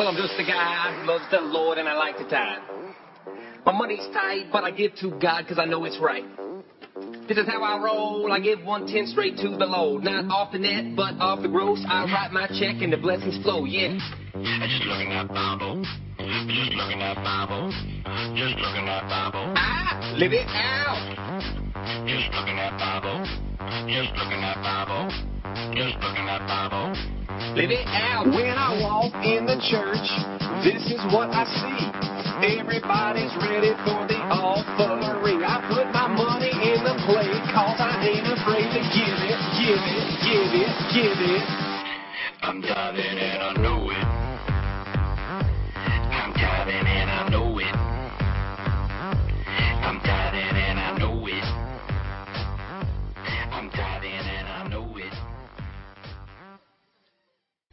Well, I'm just a guy who loves the Lord and I like to tithe. My money's tight, but I give to God because I know it's right. This is how I roll. I give one ten straight to the Lord. Not off the net, but off the gross. I write my check and the blessings flow, yeah. I just look at Bible. Just look at Bible. Just look at Bible. I live it out. Just look in that Bible. Just look in that Bible. Just look in that Bible. Live it out. When I walk in the church, this is what I see. Everybody's ready for the offering. I put my money in the plate, cause I ain't afraid to give it, give it, give it, give it. I'm tithing and I know it. I'm tithing and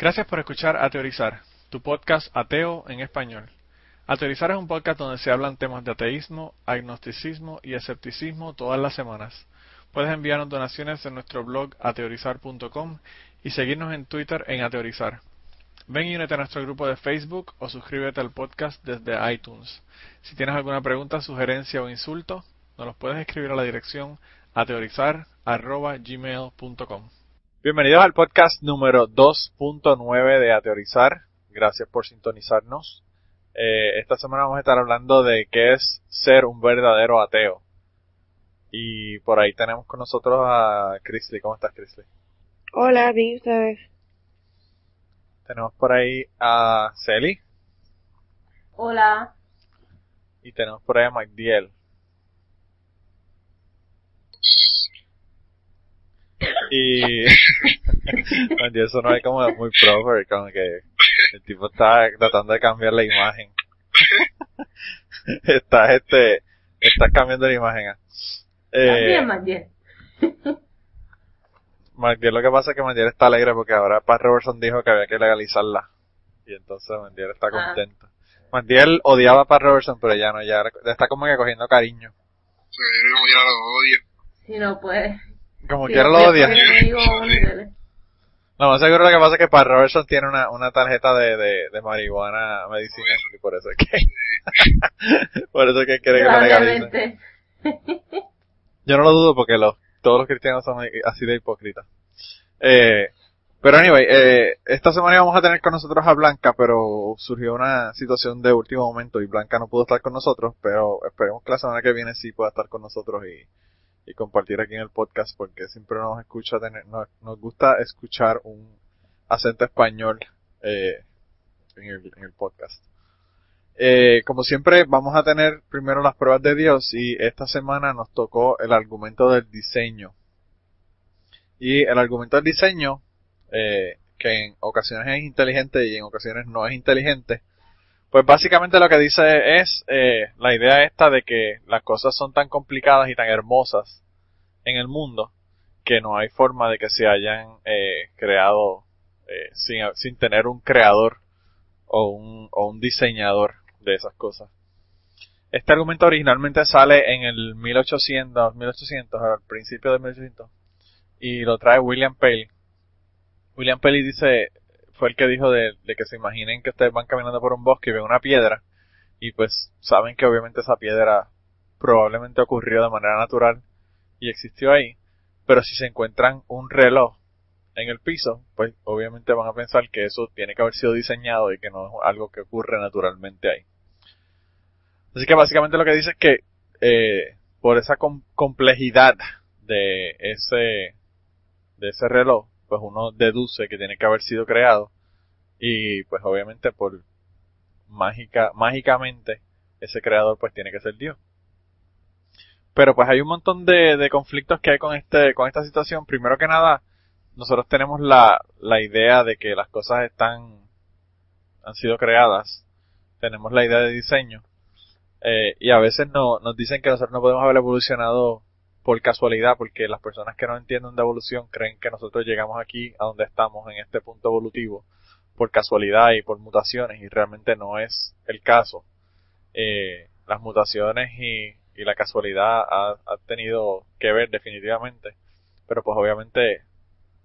Gracias por escuchar Ateorizar, tu podcast ateo en español. Ateorizar es un podcast donde se hablan temas de ateísmo, agnosticismo y escepticismo todas las semanas. Puedes enviarnos donaciones en nuestro blog ateorizar.com y seguirnos en Twitter en Ateorizar. Ven y únete a nuestro grupo de Facebook o suscríbete al podcast desde iTunes. Si tienes alguna pregunta, sugerencia o insulto, nos los puedes escribir a la dirección ateorizar.gmail.com. Bienvenidos al podcast número 2.9 de Ateorizar. Gracias por sintonizarnos. Eh, esta semana vamos a estar hablando de qué es ser un verdadero ateo. Y por ahí tenemos con nosotros a Chrisley. ¿Cómo estás, Chrisley? Hola, bien, ¿y ustedes? Tenemos por ahí a Celi Hola. y tenemos por ahí a MacDiel. Y MacDiel eso no es como muy proper, como que el tipo está tratando de cambiar la imagen. está este, está cambiando la imagen. ah. Eh, También. Mandiel lo que pasa es que Mandiel está alegre porque ahora Pat Robertson dijo que había que legalizarla. Y entonces Mandiel está Ah. contento. Mandiel odiaba a Pat Robertson, pero ya no, ya está como que cogiendo cariño. Sí, como ya lo odio. Si no puede. Como Si quiera lo odia. No, más seguro lo que pasa es que Pat Robertson tiene una, una tarjeta de, de, de marihuana medicinal y por eso es que, por eso es que quiere que la legalicen. Yo no lo dudo porque los, todos los cristianos son así de hipócritas. Eh, pero anyway, eh, esta semana íbamos a tener con nosotros a Blanca, pero surgió una situación de último momento y Blanca no pudo estar con nosotros, pero esperemos que la semana que viene sí pueda estar con nosotros y, y compartir aquí en el podcast porque siempre nos escucha nos gusta escuchar un acento español eh, en, el, en el podcast. Eh, como siempre, vamos a tener primero las pruebas de Dios y esta semana nos tocó el argumento del diseño. Y el argumento del diseño, eh, que en ocasiones es inteligente y en ocasiones no es inteligente, pues básicamente lo que dice es eh, la idea esta de que las cosas son tan complicadas y tan hermosas en el mundo que no hay forma de que se hayan eh, creado eh, sin, sin tener un creador o un, o un diseñador de esas cosas. Este argumento originalmente sale en el 1800, 1800, al principio de 1800, y lo trae William Paley. William Paley dice, fue el que dijo de, que se imaginen que ustedes van caminando por un bosque y ven una piedra, y pues saben que obviamente esa piedra probablemente ocurrió de manera natural y existió ahí, pero si se encuentran un reloj en el piso, pues obviamente van a pensar que eso tiene que haber sido diseñado y que no es algo que ocurre naturalmente ahí. Así que básicamente lo que dice es que eh, por esa com- complejidad de ese de ese reloj, pues uno deduce que tiene que haber sido creado y pues obviamente por mágica mágicamente ese creador pues tiene que ser Dios. Pero pues hay un montón de, de conflictos que hay con este con esta situación. Primero que nada, nosotros tenemos la, la idea de que las cosas están han sido creadas. Tenemos la idea de diseño. Eh, y a veces no, nos dicen que nosotros no podemos haber evolucionado por casualidad, porque las personas que no entienden de evolución creen que nosotros llegamos aquí a donde estamos en este punto evolutivo por casualidad y por mutaciones, y realmente no es el caso. Eh, las mutaciones y, la casualidad ha, ha tenido que ver definitivamente, pero pues obviamente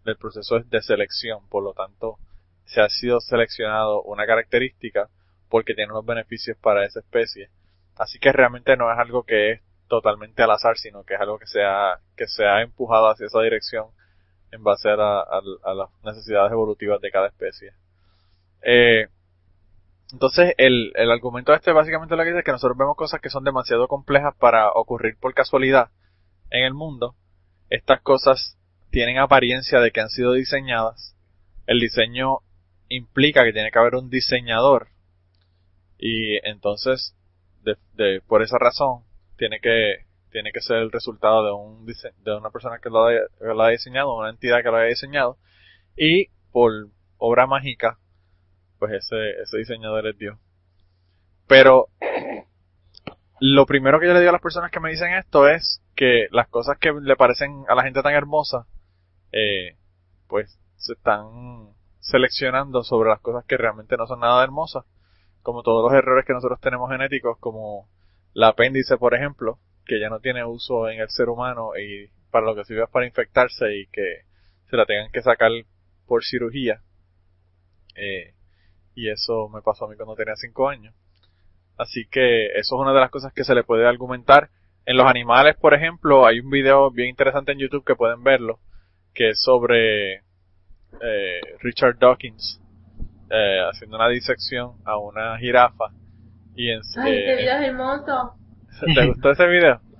el proceso es de selección, por lo tanto se ha sido seleccionado una característica porque tiene unos beneficios para esa especie. Así que realmente no es algo que es totalmente al azar, sino que es algo que se ha, que se ha empujado hacia esa dirección en base a, a- a las necesidades evolutivas de cada especie. Eh, entonces, el, el argumento este básicamente lo que dice es que nosotros vemos cosas que son demasiado complejas para ocurrir por casualidad en el mundo. Estas cosas tienen apariencia de que han sido diseñadas. El diseño implica que tiene que haber un diseñador. Y entonces, de, de- por esa razón, tiene que, tiene que ser el resultado de un de una persona que lo, haya, que lo haya diseñado, una entidad que lo haya diseñado. Y por obra mágica, pues ese, ese diseñador es Dios. Pero lo primero que yo le digo a las personas que me dicen esto es que las cosas que le parecen a la gente tan hermosas, eh, pues se están seleccionando sobre las cosas que realmente no son nada hermosas, como todos los errores que nosotros tenemos genéticos, como la apéndice, por ejemplo, que ya no tiene uso en el ser humano y para lo que sirve es para infectarse y que se la tengan que sacar por cirugía. Eh, y eso me pasó a mí cuando tenía 5 años. Así que eso es una de las cosas que se le puede argumentar. En los animales, por ejemplo, hay un video bien interesante en YouTube que pueden verlo, que es sobre eh, Richard Dawkins eh, haciendo una disección a una jirafa. Y en, Ay, eh, este video es hermoso. ¿Te gustó ese video?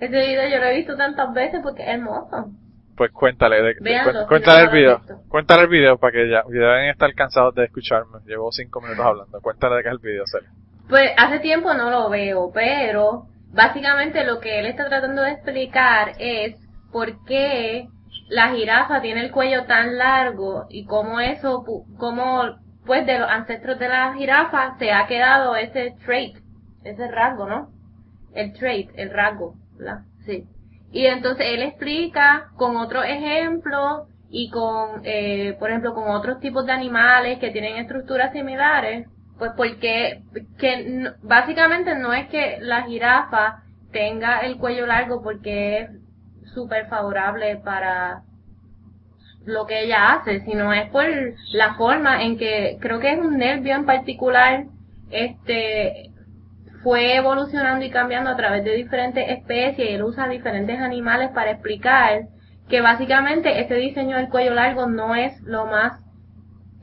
Este video yo lo he visto tantas veces porque es hermoso. Pues cuéntale, de- Véanlo, cu- si cuéntale no el video, cuéntale el video para que ya, ya deben estar cansados de escucharme. Llevo cinco minutos hablando. Cuéntale de qué es el video, Celia. Pues hace tiempo no lo veo, pero básicamente lo que él está tratando de explicar es por qué la jirafa tiene el cuello tan largo y cómo eso, cómo pues de los ancestros de la jirafa se ha quedado ese trait, ese rasgo, ¿no? El trait, el rasgo, ¿verdad? Sí. Y entonces él explica con otro ejemplo y con, eh, por ejemplo, con otros tipos de animales que tienen estructuras similares, pues porque que básicamente no es que la jirafa tenga el cuello largo porque es súper favorable para lo que ella hace, sino es por la forma en que creo que es un nervio en particular, este fue evolucionando y cambiando a través de diferentes especies y él usa diferentes animales para explicar que básicamente este diseño del cuello largo no es lo más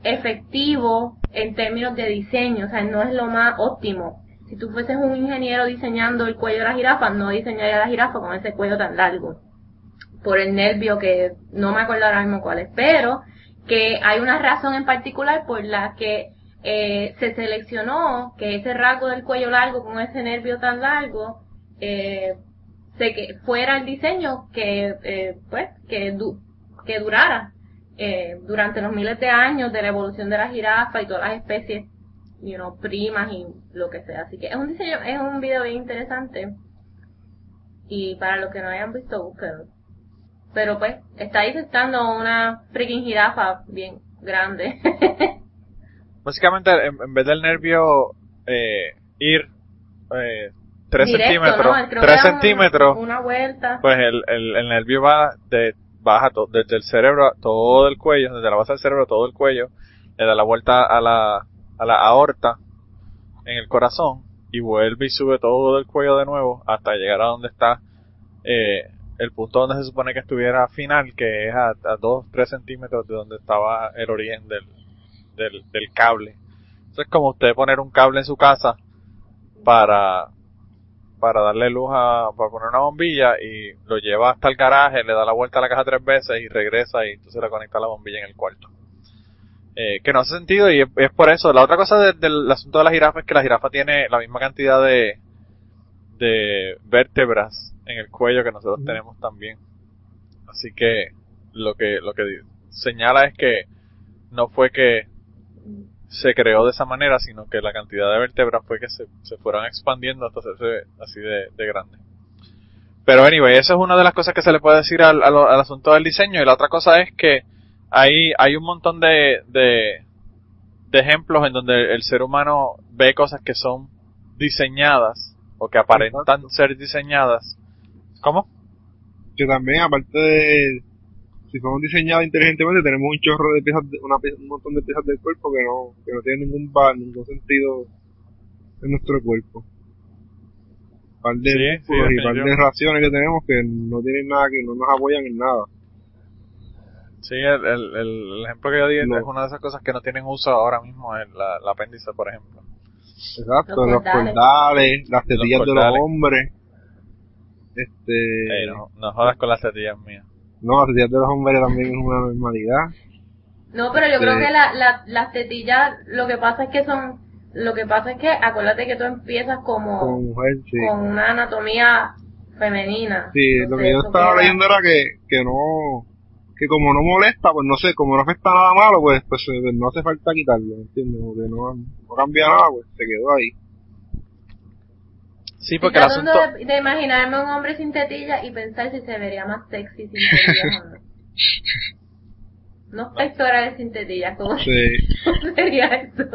efectivo en términos de diseño, o sea, no es lo más óptimo. Si tú fueses un ingeniero diseñando el cuello de la jirafa, no diseñaría la jirafa con ese cuello tan largo. Por el nervio que no me acuerdo ahora mismo cuál es, pero que hay una razón en particular por la que eh, se seleccionó que ese rasgo del cuello largo con ese nervio tan largo eh, se que fuera el diseño que eh, pues que du- que durara eh, durante los miles de años de la evolución de la jirafa y todas las especies you know, primas y lo que sea. Así que es un diseño es un video bien interesante. Y para los que no hayan visto búsquenlo pero pues está disectando una freaking jirafa bien grande Básicamente, en, en vez del nervio eh, ir eh, 3 Directo, centímetros, ¿no? Creo que 3 da un- centímetros, una vuelta pues el, el, el nervio va de, baja to- desde el cerebro a todo el cuello, desde la base del cerebro a todo el cuello, le da la vuelta a la, a la aorta en el corazón y vuelve y sube todo el cuello de nuevo hasta llegar a donde está eh, el punto donde se supone que estuviera final, que es a, a 2, 3 centímetros de donde estaba el origen del, del, cable. Eso es como usted poner un cable en su casa para, para darle luz a, para poner una bombilla y lo lleva hasta el garaje, le da la vuelta a la caja tres veces y regresa y entonces le conecta la bombilla en el cuarto. Eh, que no hace sentido y es, por eso. La otra cosa de- del asunto de la jirafa es que la jirafa tiene la misma cantidad de, de vértebras en el cuello que nosotros tenemos también. Así que lo que, lo que señala es que no fue que se creó de esa manera, sino que la cantidad de vértebras fue que se, se fueron expandiendo hasta hacerse así de, de grande. Pero anyway, eso es una de las cosas que se le puede decir al, al, al asunto del diseño. Y la otra cosa es que hay, hay un montón de, de, de ejemplos en donde el ser humano ve cosas que son diseñadas o que aparentan ser diseñadas. ¿Cómo? Que también, aparte de, si fuimos diseñados inteligentemente, tenemos un chorro de piezas, de- una, un montón de piezas del cuerpo que no, que no tienen ningún, ningún sentido en nuestro cuerpo. Par de Sí, sí, músculos y par de raciones que tenemos que no tienen nada, que no nos apoyan en nada. Sí, el, el, el- ejemplo que yo di es No. es una de esas cosas que no tienen uso ahora mismo, el, la, el apéndice, por ejemplo. Exacto, Los los cordales. cordales, las tetillas de los hombres. Este, no, no jodas con las tetillas mías. no, las tetillas de los hombres también es una normalidad. No, pero yo Sí. creo que la, la, las tetillas, lo que pasa es que son, lo que pasa es que acuérdate que tú empiezas como Como mujer, sí. con una anatomía femenina. Sí, lo que yo estaba queda- leyendo era que, que no, que como no molesta, pues no sé, como no afecta nada malo, pues, pues eh, no hace falta quitarlo, ¿entiendes? Porque no, no cambia nada, pues se quedó ahí. Sí, Estoy porque el tratando asunto... de, de imaginarme un hombre sin tetilla y pensar si se vería más sexy sin tetillas o no. Unos pectorales sin tetillas, ¿cómo Sí. sería eso?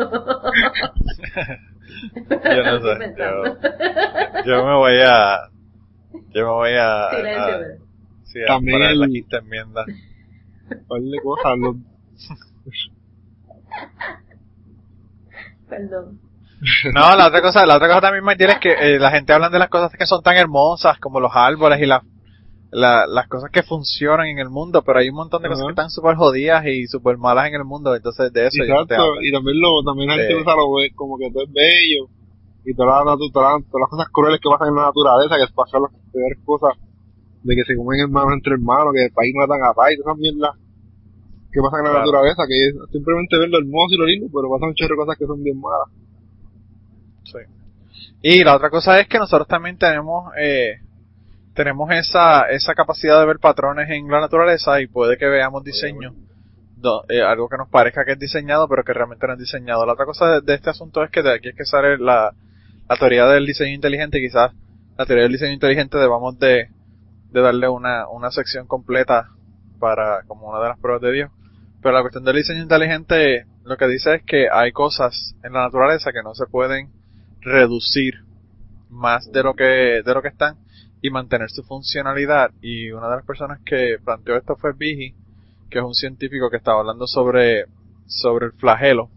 Yo no Estoy sé, pensando. Yo me voy a... Yo me voy a... Silencio, a- pero- sí, a También poner la el- quinta enmienda. Perdón. No, la otra cosa, la otra cosa también, Maitiel, es que eh, la gente habla de las cosas que son tan hermosas, como los árboles y la, la- las cosas que funcionan en el mundo, pero hay un montón de cosas que están súper jodidas y súper malas en el mundo, entonces de eso yo no te exacto, y también lo, también la gente usa lo ve- como que todo es bello, y todas las, natu- todas las, todas las cosas crueles que pasan en la naturaleza, que pasan las peores cosas, de que se comen hermanos entre hermanos, que de país matan a país, todas esas mierdas que pasan en la Claro. naturaleza, que es simplemente ver lo hermoso y lo lindo, pero pasan de cosas que son bien malas. Sí. Y la otra cosa es que nosotros también tenemos, eh, tenemos esa, esa capacidad de ver patrones en la naturaleza y puede que veamos diseño, do- eh, algo que nos parezca que es diseñado, pero que realmente no es diseñado. La otra cosa de, de este asunto es que de aquí es que sale la, la teoría del diseño inteligente, quizás la teoría del diseño inteligente debamos de, de darle una, una sección completa para, como una de las pruebas de Dios. Pero la cuestión del diseño inteligente lo que dice es que hay cosas en la naturaleza que no se pueden reducir más de lo que de lo que están y mantener su funcionalidad y una de las personas que planteó esto fue Vigi que es un científico que estaba hablando sobre sobre el flagelo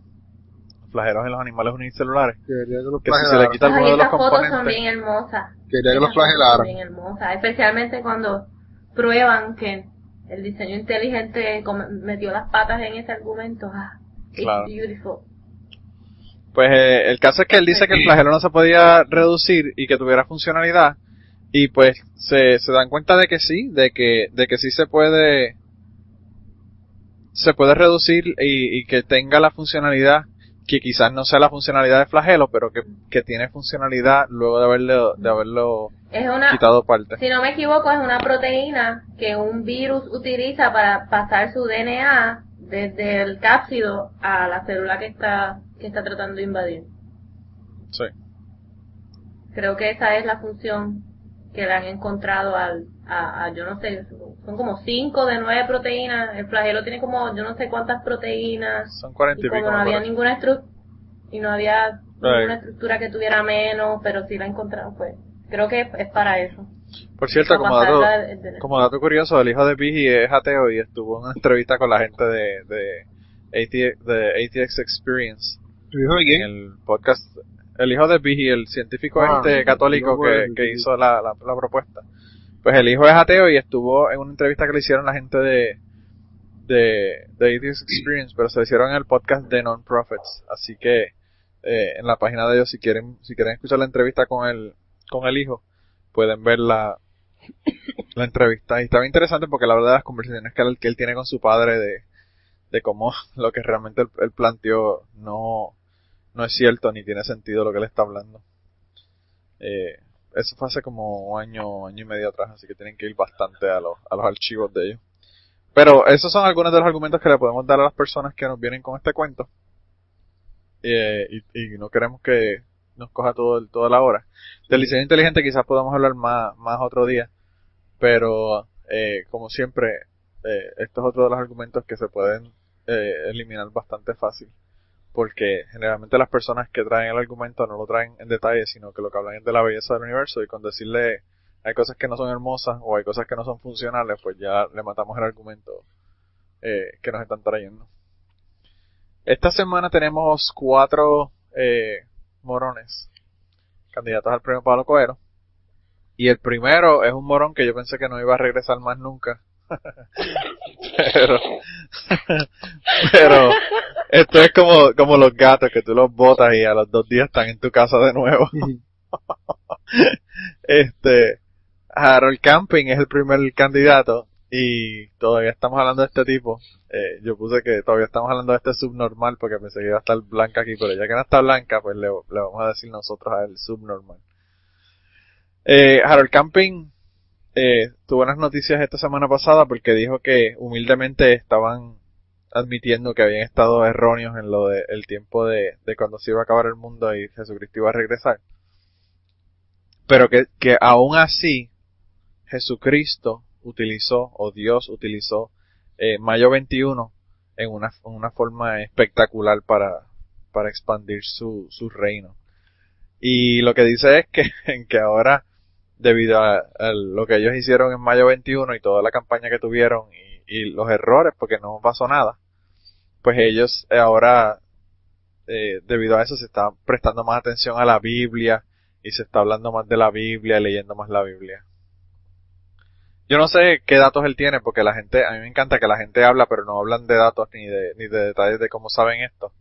flagelos en los animales unicelulares Quería que los que si se le quita alguno de los fotos son componentes bien hermosas. Quería que los flagelaran. bien hermosas, especialmente cuando prueban que el diseño inteligente metió las patas en ese argumento. Ah, it's Claro. beautiful. Pues eh, el caso es que él dice que el flagelo no se podía reducir y que tuviera funcionalidad y pues se, se dan cuenta de que sí, de que, de que sí se puede, se puede reducir y, y que tenga la funcionalidad que quizás no sea la funcionalidad de flagelo, pero que, que tiene funcionalidad luego de haberlo, de haberlo Es una, quitado parte. si no me equivoco, es una proteína que un virus utiliza para pasar su DNA desde el cápsido a la célula que está, que está tratando de invadir. Sí. Creo que esa es la función que le han encontrado al, a, a, yo no sé, son como 5 de 9 proteínas. El flagelo tiene como, yo no sé cuántas proteínas. Son cuarenta y Y como pico. no había ninguna estructura, y no había Right. ninguna estructura que tuviera menos, pero sí la encontraron, pues. Creo que es para eso. Por cierto, como dato, como dato curioso, el hijo de Pigi es ateo y estuvo en una entrevista con la gente de, de, AT, de ATX Experience ¿El hijo de en quién? el podcast. El hijo de Pigi, el científico Ah, este católico que, que hizo la, la, la propuesta. Pues el hijo es ateo y estuvo en una entrevista que le hicieron la gente de, de, de ATX Experience, pero se le hicieron en el podcast de Non-Profits. Así que eh, en la página de ellos, si quieren, si quieren escuchar la entrevista con el, con el hijo, pueden ver la, entrevista. Y estaba interesante porque la verdad las conversaciones que él, tiene con su padre de, cómo lo que realmente él, él planteó no, no es cierto ni tiene sentido lo que él está hablando. Eh, eso fue hace como un año, año y medio atrás, así que tienen que ir bastante a los, a los archivos de ellos. Pero esos son algunos de los argumentos que le podemos dar a las personas que nos vienen con este cuento. Eh, y, y no queremos que nos coja todo el- toda la hora. Del diseño inteligente quizás podamos hablar más, más otro día, pero eh, como siempre, eh, esto es otro de los argumentos que se pueden eh, eliminar bastante fácil, porque generalmente las personas que traen el argumento no lo traen en detalle, sino que lo que hablan es de la belleza del universo y con decirle hay cosas que no son hermosas o hay cosas que no son funcionales, pues ya le matamos el argumento eh, que nos están trayendo. Esta semana tenemos cuatro eh, morones candidatos al premio Pablo Coelho. Y el primero es un morón que yo pensé que no iba a regresar más nunca. pero, pero esto es como, como los gatos que tú los botas y a los dos días están en tu casa de nuevo. este, Harold Camping es el primer candidato y todavía estamos hablando de este tipo. Eh, yo puse que todavía estamos hablando de este subnormal porque pensé que iba a estar blanca aquí, pero ya que no está blanca, pues le, vamos a decir nosotros a él subnormal. Eh, Harold Camping eh, tuvo unas noticias esta semana pasada porque dijo que humildemente estaban admitiendo que habían estado erróneos en lo del tiempo de, de cuando se iba a acabar el mundo y Jesucristo iba a regresar. Pero que, que aún así Jesucristo utilizó, o Dios utilizó, eh, mayo 21 en una, una forma espectacular para, para expandir su, su reino. Y lo que dice es que, que ahora, debido a, a, lo que ellos hicieron en mayo 21 y toda la campaña que tuvieron y, y los errores, porque no pasó nada, pues ellos ahora, eh, debido a eso, se están prestando más atención a la Biblia y se está hablando más de la Biblia, leyendo más la Biblia. Yo no sé qué datos él tiene, porque la gente, a mí me encanta que la gente habla, pero no hablan de datos ni de, ni de detalles de cómo saben esto.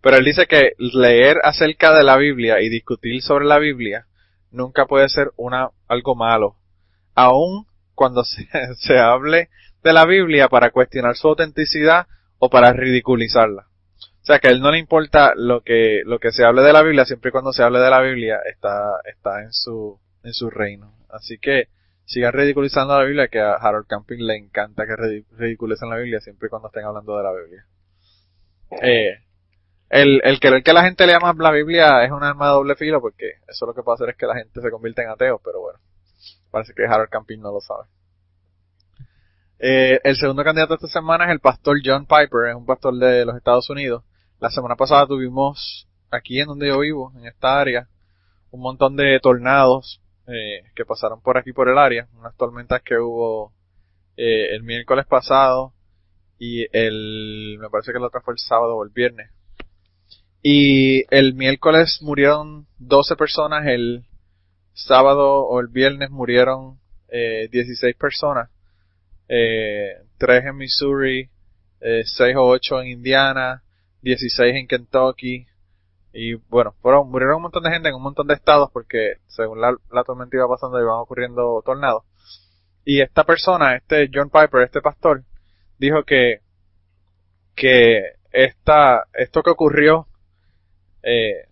Pero él dice que leer acerca de la Biblia y discutir sobre la Biblia nunca puede ser una, algo malo. Aun cuando se, se hable de la Biblia para cuestionar su autenticidad o para ridiculizarla. O sea que a él no le importa lo que, lo que se hable de la Biblia, siempre y cuando se hable de la Biblia está, está en su, en su reino. Así que, sigan ridiculizando la Biblia, que a Harold Camping le encanta que ridiculicen la Biblia siempre y cuando estén hablando de la Biblia. Eh, el, el querer que la gente lea más la Biblia es un arma de doble filo porque eso lo que puede hacer es que la gente se convierta en ateos, pero bueno, parece que Harold Camping no lo sabe. Eh, el segundo candidato esta semana es el pastor John Piper, es un pastor de los Estados Unidos. La semana pasada tuvimos aquí en donde yo vivo, en esta área, un montón de tornados eh, que pasaron por aquí por el área, unas tormentas que hubo eh, el miércoles pasado y el, me parece que el otro fue el sábado o el viernes. Y el miércoles murieron 12 personas, el sábado o el viernes murieron eh, 16 personas, eh, 3 en Missouri, eh, 6 o 8 en Indiana, 16 en Kentucky, y bueno, fueron, murieron un montón de gente en un montón de estados porque según la, la tormenta iba pasando iban ocurriendo tornados. Y esta persona, este John Piper, este pastor, dijo que, que esta, esto que ocurrió, eh,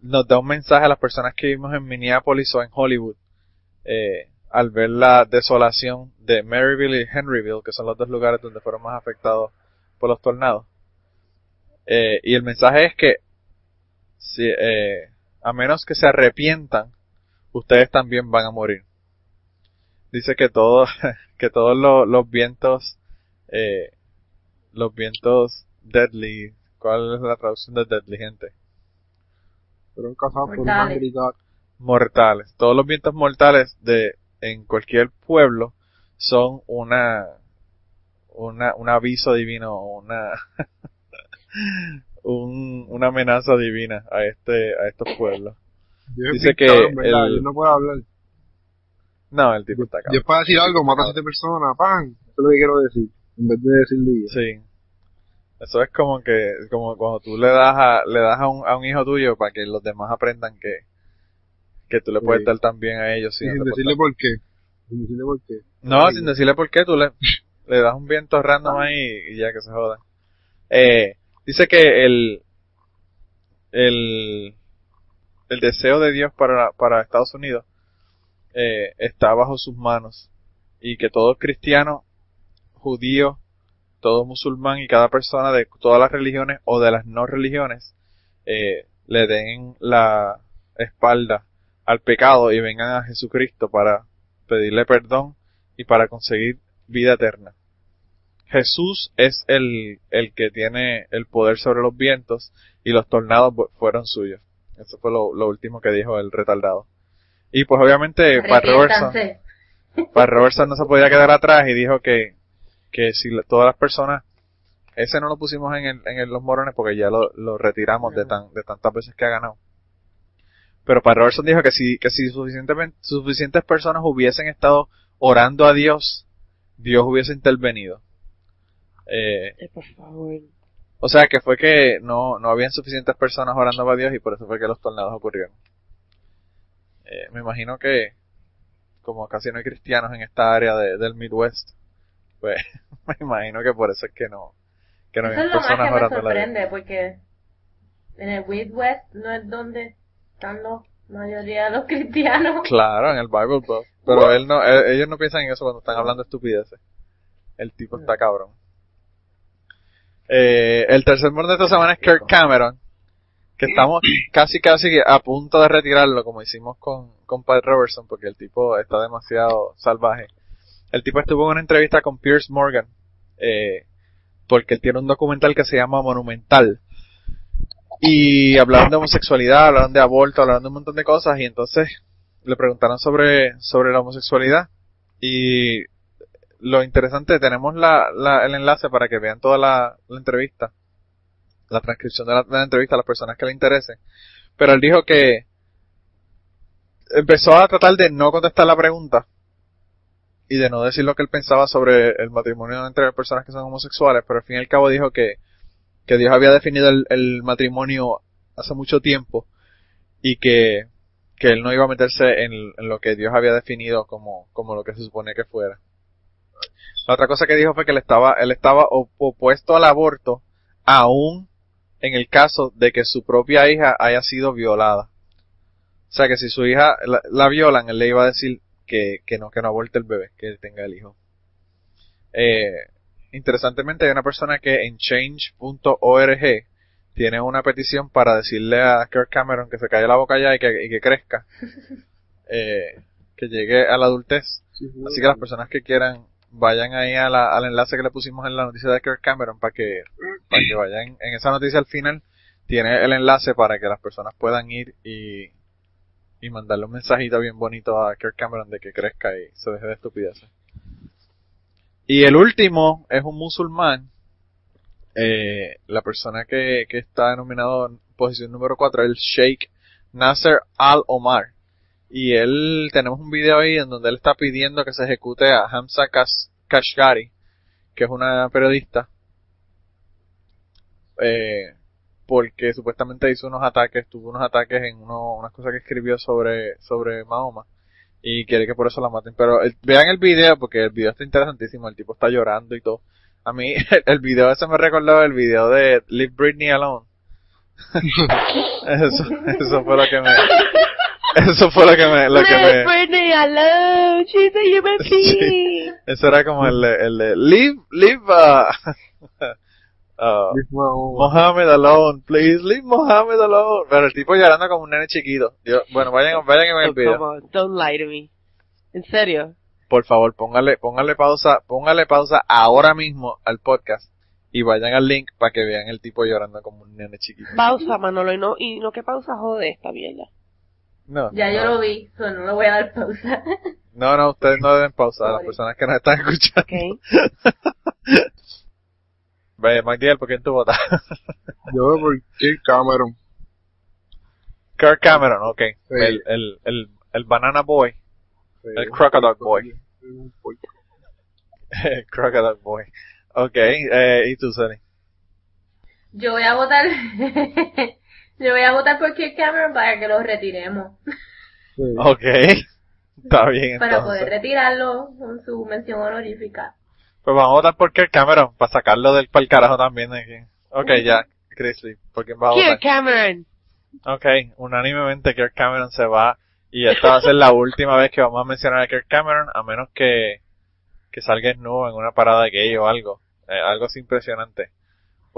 nos da un mensaje a las personas que vivimos en Minneapolis o en Hollywood, eh, al ver la desolación de Maryville y Henryville, que son los dos lugares donde fueron más afectados por los tornados. Eh, y el mensaje es que si, eh, a menos que se arrepientan, ustedes también van a morir. Dice que todos, que todos los, los vientos, eh, los vientos deadly, ¿cuál es la traducción de deadly, gente? Fueron causados por Mortales. una. Mortales. Todos los vientos mortales de, en cualquier pueblo son una, una, un aviso divino, una, un, una amenaza divina a este, a estos pueblos. Dice que cabrón, ¿verdad? el- Yo no puedo hablar. No, el tipo está acá. Dios puede decir algo, mata a siete personas, pan. Eso es lo que quiero decir. En vez de decirlo yo. Sí. Eso es como que, como cuando tú le das a, le das a un, a un hijo tuyo para que los demás aprendan que, que tú le puedes Sí. dar también a ellos. Sin decirle por qué. Sin decirle por qué. No, sin decirle por qué, tú le, le das un viento random ahí y ya que se joda. Eh, dice que el, el, el deseo de Dios para, para Estados Unidos, eh, está bajo sus manos y que todo cristiano, judío, todo musulmán y cada persona de todas las religiones o de las no religiones, eh, le den la espalda al pecado y vengan a Jesucristo para pedirle perdón y para conseguir vida eterna. Jesús es el, el que tiene el poder sobre los vientos y los tornados fu- fueron suyos. Eso fue lo, lo último que dijo el retardado. Y pues obviamente Pat Robertson. Pat Robertson no se podía quedar atrás y dijo que, que si todas las personas, ese no lo pusimos en, el, en el- los morones porque ya lo, lo retiramos de tan, de tantas veces que ha ganado. Pero Pat Robertson dijo que si, que si suficientemente, suficientes personas hubiesen estado orando a Dios, Dios hubiese intervenido. Eh, Eh, por favor. o sea que fue que no, no habían suficientes personas orando a Dios y por eso fue que los tornados ocurrieron. Eh, me imagino que, como casi no hay cristianos en esta área de- del Midwest, pues me imagino que por eso es que no, que no Eso habían es lo más personas que me orando Dios. sorprende, porque en el Midwest no es donde están la mayoría de los cristianos. Claro, en el Bible Belt. Pero él no, eh, ellos no piensan en eso cuando están hablando estupideces. El tipo está cabrón. Eh, el tercer mundo de esta semana es Kirk Cameron, que estamos casi casi a punto de retirarlo, como hicimos con, con Pat Robertson, porque el tipo está demasiado salvaje. El tipo estuvo en una entrevista con Pierce Morgan, eh, porque él tiene un documental que se llama Monumental. Y hablaron de homosexualidad, hablaron de aborto, hablaron de un montón de cosas, y entonces le preguntaron sobre, sobre la homosexualidad. Y lo interesante, tenemos la, la, el enlace para que vean toda la, entrevista, la transcripción de la, entrevista a las personas que le interese. Pero él dijo que empezó a tratar de no contestar la pregunta y de no decir lo que él pensaba sobre el matrimonio entre personas que son homosexuales, pero al fin y al cabo dijo que, que Dios había definido el, matrimonio hace mucho tiempo y que, que él no iba a meterse en, en lo que Dios había definido como, como lo que se supone que fuera. La otra cosa que dijo fue que él estaba, él estaba op- opuesto al aborto, aún en el caso de que su propia hija haya sido violada. O sea que si su hija la, la violan, él le iba a decir que, que no, que no aborte el bebé, que tenga el hijo. Eh, interesantemente hay una persona que en change.org tiene una petición para decirle a Kirk Cameron que se calle la boca ya y que, y que crezca, eh, que llegue a la adultez. Así que las personas que quieran vayan ahí a la- al enlace que le pusimos en la noticia de Kirk Cameron para que, para que vayan en esa noticia al final tiene el enlace para que las personas puedan ir y, y mandarle un mensajito bien bonito a Kirk Cameron de que crezca y se deje de estupideces. Y el último es un musulmán, eh, la persona que, que está denominado en posición número 4 es el Sheikh Nasser Al-Omar. Y él, tenemos un video ahí en donde él está pidiendo que se ejecute a Hamza Kas- Kashgari, que es una periodista, eh, porque supuestamente hizo unos ataques, tuvo unos ataques en uno, unas cosas que escribió sobre, sobre Mahoma, y quiere que por eso la maten. Pero vean el video, porque el video está interesantísimo, el tipo está llorando y todo. A mí, el video ese me recordó el video de Leave Britney Alone. eso, eso fue lo que me, eso fue lo que me, lo que me, Britney alone, she's a human Sí. being. Eso era como el de, el de leave, leave, uh, uh, Mohammed alone, please leave Mohammed alone. Pero el tipo llorando como un nene chiquito. Dios, bueno, vayan, vayan y vean el video. on, don't lie to me. En serio. Por favor, póngale, póngale pausa, póngale pausa ahora mismo al podcast y vayan al link para que vean el tipo llorando como un nene chiquito. Pausa, Manolo, y no, y no que pausa jode esta mierda. No, Ya yo no, lo vi, so no le voy a dar pausa. no, no, ustedes no deben pausar, las personas que nos están escuchando. Ok. Ve, McDill, ¿por quién tú votas? Yo voy por Kirk Cameron. Kirk Cameron, ok. Sí. El, el, el, el Banana Boy. Sí, El Crocodile Boy. Crocodile Boy. Ok, eh, ¿y tú, Sunny? Yo voy a votar, yo voy a votar por Kirk Cameron para que lo retiremos. Sí. Ok. Está bien, Para entonces. poder retirarlo con su mención honorífica. Pues vamos a votar por Kirk Cameron, para sacarlo del pa'l carajo también de aquí. Ok, ya. Chrisley, ¿por quién va a votar? Kirk Cameron. Ok, unánimemente Kirk Cameron se va y esta va a ser la última vez que vamos a mencionar a Kirk Cameron, a menos que, que salga nuevo en una parada gay o algo. Eh, algo así impresionante.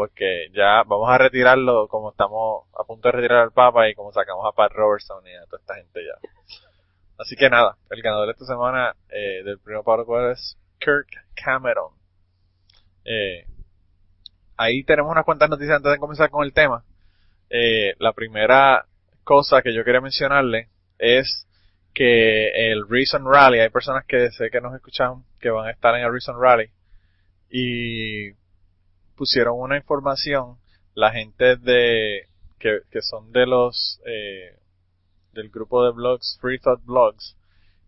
Porque ya vamos a retirarlo como estamos a punto de retirar al Papa y como sacamos a Pat Robertson y a toda esta gente ya. Así que nada, el ganador de esta semana eh, del primer Pablo es Kirk Cameron. Eh, ahí tenemos unas cuantas noticias antes de comenzar con el tema. Eh, la primera cosa que yo quería mencionarle es que el Reason Rally, hay personas que sé que nos escuchan que van a estar en el Reason Rally y pusieron una información la gente de que, que son de los eh, del grupo de blogs Free Thought Blogs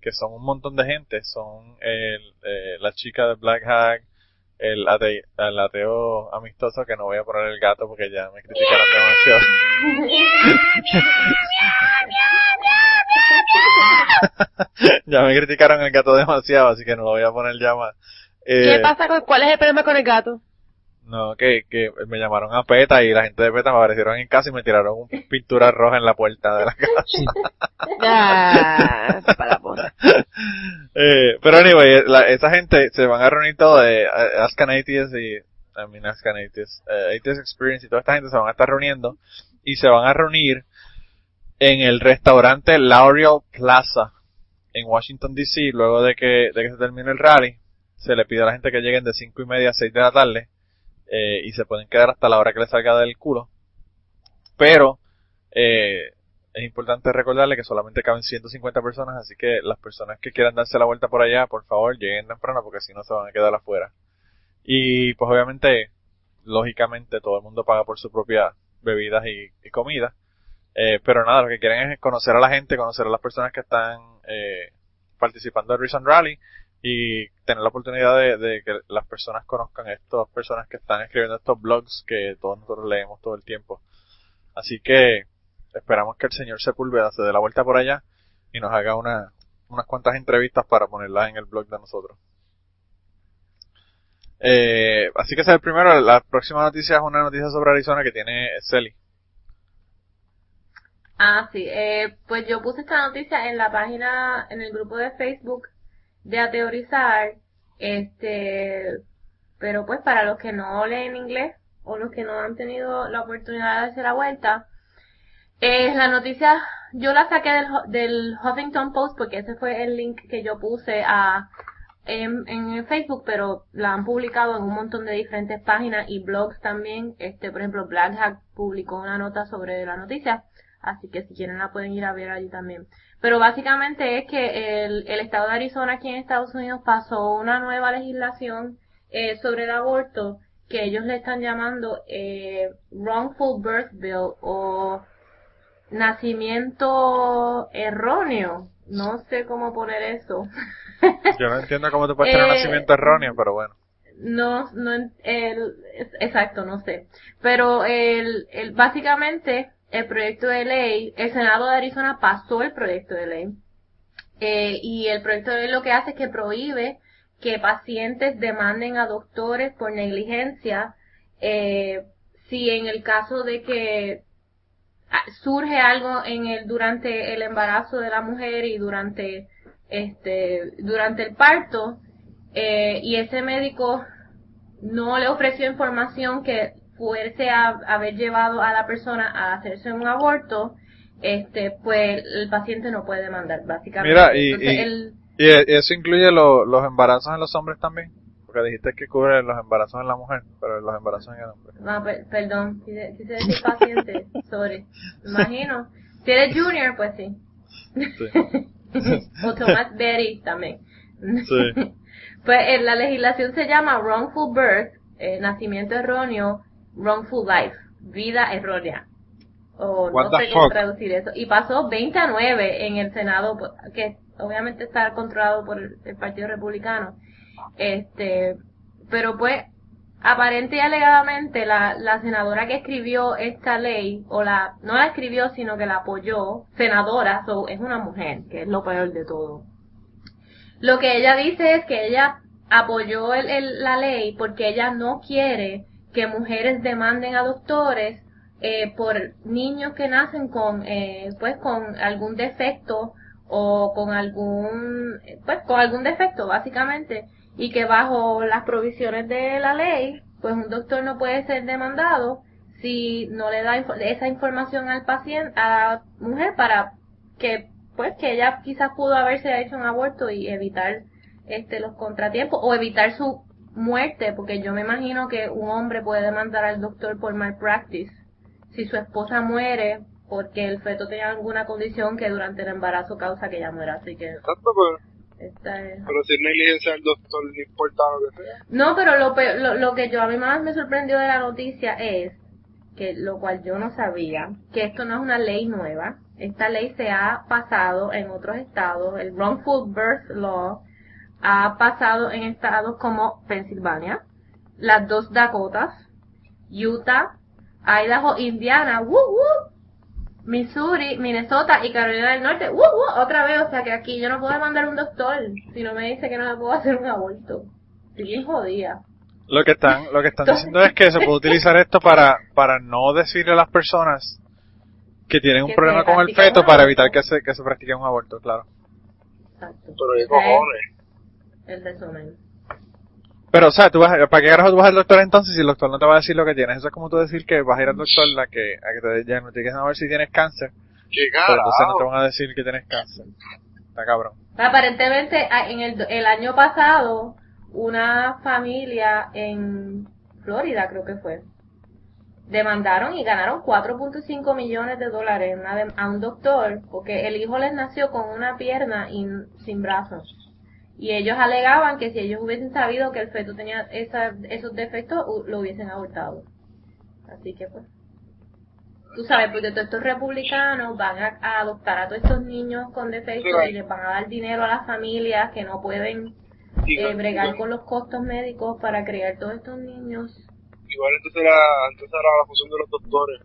que son un montón de gente son el, eh, la chica de Black Hack el, ate- el ateo amistoso que no voy a poner el gato porque ya me criticaron demasiado ya me criticaron el gato demasiado así que no lo voy a poner ya más ¿Qué Eh, pasa con, cuál es el problema con el gato? No, que, que me llamaron a PETA y la gente de PETA me aparecieron en casa y me tiraron un pintura roja en la puerta de la casa. Ah, para. Eh, pero anyway, la- esa gente se van a reunir todo de eh, Ask an Atheist y, I mean Ask an Atheist, eh, Atheist Experience y toda esta gente se van a estar reuniendo y se van a reunir en el restaurante L'Oreal Plaza en Washington DC luego de que, de que se termine el rally. Se le pide a la gente que lleguen de cinco y media a 6 de la tarde eh, y se pueden quedar hasta la hora que les salga del culo. Pero eh, es importante recordarle que solamente caben 150 personas, así que las personas que quieran darse la vuelta por allá, por favor, lleguen temprano porque si no se van a quedar afuera. Y pues obviamente, lógicamente, todo el mundo paga por su propia bebidas y, y comida. Eh, pero nada, lo que quieren es conocer a la gente, conocer a las personas que están eh, participando del Reason Rally y tener la oportunidad de, de que las personas conozcan estas personas que están escribiendo estos blogs que todos nosotros leemos todo el tiempo. Así que esperamos que el señor Sepúlveda se dé la vuelta por allá y nos haga una, unas cuantas entrevistas para ponerlas en el blog de nosotros. Eh, así que ese es el primero. La próxima noticia es una noticia sobre Arizona que tiene Celi. Ah, sí. Eh, pues yo puse esta noticia en la página, en el grupo de Facebook de Ateorizar. Este, pero pues para los que no leen inglés o los que no han tenido la oportunidad de darse la vuelta, eh, la noticia yo la saqué del, del Huffington Post porque ese fue el link que yo puse a en, en Facebook, pero la han publicado en un montón de diferentes páginas y blogs también. Este, por ejemplo, Black Hack publicó una nota sobre la noticia, así que si quieren la pueden ir a ver allí también. Pero básicamente es que el, el estado de Arizona aquí en Estados Unidos pasó una nueva legislación eh, sobre el aborto que ellos le están llamando eh, Wrongful Birth Bill o nacimiento erróneo. No sé cómo poner eso. Yo no entiendo cómo te puedes tener Eh, nacimiento erróneo, pero bueno. No, no, el, exacto, no sé. Pero el, el, básicamente, el proyecto de ley, el Senado de Arizona pasó el proyecto de ley. Eh, y el proyecto de ley lo que hace es que prohíbe que pacientes demanden a doctores por negligencia, eh, si en el caso de que ah, surge algo en el, durante el embarazo de la mujer y durante, este, durante el parto, eh, y ese médico no le ofreció información que fuese a haber llevado a la persona a hacerse un aborto, este, pues el paciente no puede demandar, básicamente. Mira, y- Entonces, y- el- ¿Y e- eso incluye lo- los embarazos en los hombres también? Porque dijiste que cubre los embarazos en la mujer, pero los embarazos en el hombre. per- perdón, quise, quise decir paciente, sorry. Imagino. Si eres junior, pues sí. Sí. o Thomas Berry también. Sí. Pues eh, la legislación se llama wrongful birth, eh, nacimiento erróneo, wrongful life, vida errónea. O What no sé fuck? traducir eso. Y pasó 20 a 9 en el Senado, que obviamente está controlado por el, el Partido Republicano. Este, pero pues, aparente y alegadamente la, la senadora que escribió esta ley, o la, no la escribió, sino que la apoyó, senadora, so, es una mujer, que es lo peor de todo. Lo que ella dice es que ella apoyó el- el- la ley porque ella no quiere que mujeres demanden a doctores eh, por niños que nacen con eh, pues con algún defecto o con algún pues con algún defecto básicamente y que bajo las provisiones de la ley pues un doctor no puede ser demandado si no le da esa información al paciente a la mujer para que pues que ella quizás pudo haberse hecho un aborto y evitar este los contratiempos o evitar su muerte porque yo me imagino que un hombre puede demandar al doctor por malpractice si su esposa muere porque el feto tenía alguna condición que durante el embarazo causa que ella muera. Así que Exacto, pero, esta es... pero si es negligencia del doctor, no importa lo que sea. No, pero lo, pe- lo, lo que yo a mí más me sorprendió de la noticia es que lo cual yo no sabía, que esto no es una ley nueva. Esta ley se ha pasado en otros estados. El Wrongful Birth Law ha pasado en estados como Pensilvania, las dos Dakotas, Utah, Idaho, Indiana, woo, woo, Missouri, Minnesota y Carolina del Norte, woo, woo, otra vez. O sea que aquí yo no puedo mandar un doctor si no me dice que no me puedo hacer un aborto. Estoy bien jodida. Lo que están, lo que están diciendo es que se puede utilizar esto para, para no decirle a las personas que tienen un Que problema con el feto para evitar que se, que se practique un aborto, claro. Exacto. Pero qué cojones. El resumen. Pero, o sea, tú vas, ¿para qué carajo tú vas al doctor entonces si el doctor no te va a decir lo que tienes? Eso es como tú decir que vas a ir al doctor a que, a que te diagnostiquen a ver si tienes cáncer, Qué pero entonces no te van a decir que tienes cáncer. Está cabrón. Aparentemente, a- en el, el año pasado, una familia en Florida, creo que fue, demandaron y ganaron 4.5 millones de dólares a un doctor porque el hijo les nació con una pierna y sin brazos. Y ellos alegaban que si ellos hubiesen sabido que el feto tenía esa- esos defectos, lo hubiesen abortado. Así que pues. Tú sabes, porque todos estos republicanos van a, a adoptar a todos estos niños con defectos y les van a dar dinero a las familias que no pueden eh, bregar con los costos médicos para criar todos estos niños. igual entonces era, entonces era la función de los doctores.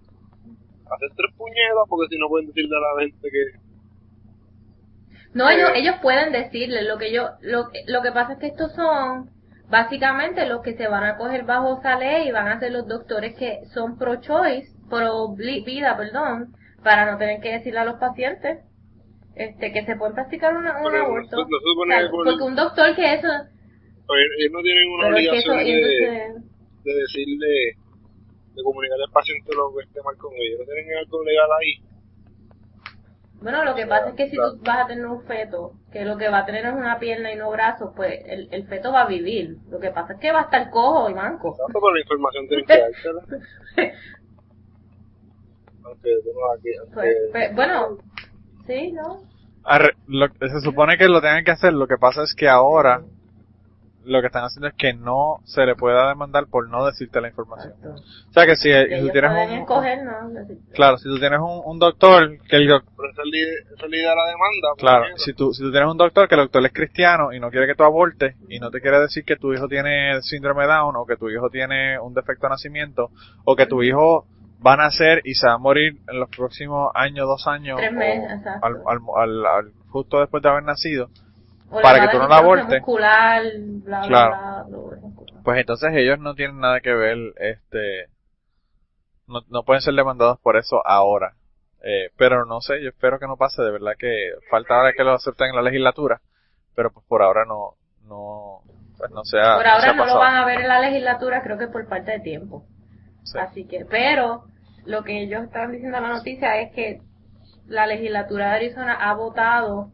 Hacer tres puñetas porque si no pueden decirle a la gente que No, ellos, Eh. ellos pueden decirle, lo que yo, lo, lo que pasa es que estos son básicamente los que se van a coger bajo esa ley y van a ser los doctores que son pro choice, pro vida, perdón, para no tener que decirle a los pacientes este que se pueden practicar una, un no aborto. no O sea, porque un doctor que eso, oye, ellos no tienen una pero es que eso, obligación de, entonces, de decirle, de comunicarle al paciente lo que esté mal con ellos. No tienen algo legal ahí. Bueno, lo que pasa es que si tú vas a tener un feto, que lo que va a tener es una pierna y no brazos, pues el, el feto va a vivir. Lo que pasa es que va a estar cojo y manco. Tanto por la información tienen que dársela. Aunque, bueno, aquí, aunque, Pues, pues, bueno, sí, ¿no? Arre- lo- se supone que lo tengan que hacer, lo que pasa es que ahora lo que están haciendo es que no se le pueda demandar por no decirte la información. Exacto. O sea que si, Que si tú ellos tienes un, escoger, ¿no? Claro, si tú tienes un, un doctor que el doc- pero esa es la de demanda. claro, si tú si tú tienes un doctor que el doctor es cristiano y no quiere que tú abortes y no te quiere decir que tu hijo tiene síndrome Down o que tu hijo tiene un defecto de nacimiento o que tu hijo va a nacer y se va a morir en los próximos años, dos años Tres meses, al, al- al- justo después de haber nacido, o para que tú no la abortes. muscular, bla, Claro. bla, bla, pues entonces ellos no tienen nada que ver, este, no, no pueden ser demandados por eso ahora. Eh, pero no sé, yo espero que no pase, de verdad que falta ahora que lo acepten en la legislatura, pero pues por ahora no, no, pues no sea, Por ahora no lo van a ver en la legislatura, creo que por falta de tiempo. Sí. Así que, pero lo que ellos estaban diciendo en la noticia es que la legislatura de Arizona ha votado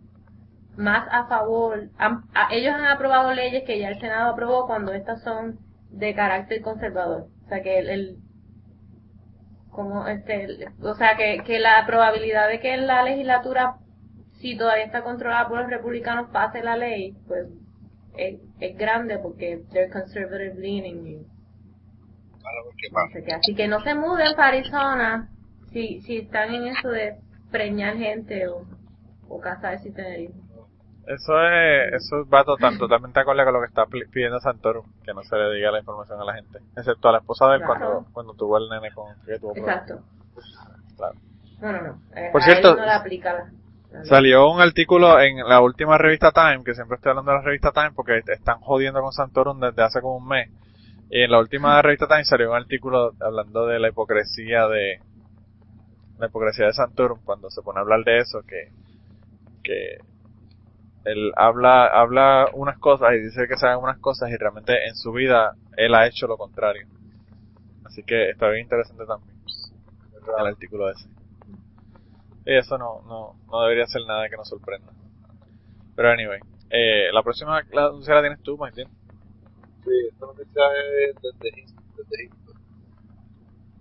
más a favor, han- a- ellos han aprobado leyes que ya el Senado aprobó cuando estas son de carácter conservador. O sea que el, el- como este, el- o sea que, que la probabilidad de que la legislatura, si todavía está controlada por los republicanos, pase la ley, pues es, es grande porque they're conservative leaning. no sé. Así que no se muden para Arizona si, si están en eso de preñar gente o, o casarse y tener hijos. Eso es, eso va total, totalmente acorde con lo que está pidiendo Santorum, que no se le diga la información a la gente, excepto a la esposa de él Claro. cuando, cuando tuvo el nene con que tuvo. Exacto. Claro. No, no, no. Eh, Por cierto, no aplica la. Salió un artículo en la última revista Time, que siempre estoy hablando de la revista Time porque están jodiendo con Santorum desde hace como un mes. Y en la última revista Time salió un artículo hablando de la hipocresía de la hipocresía de Santorum cuando se pone a hablar de eso que que él habla habla unas cosas y dice que sabe unas cosas y realmente en su vida él ha hecho lo contrario. Así que está bien interesante también el artículo ese. Y eso no, no, no debería ser nada que nos sorprenda. Pero anyway, eh, la próxima la noticia la tienes tú, Martín. Sí, esta noticia es desde Egipto.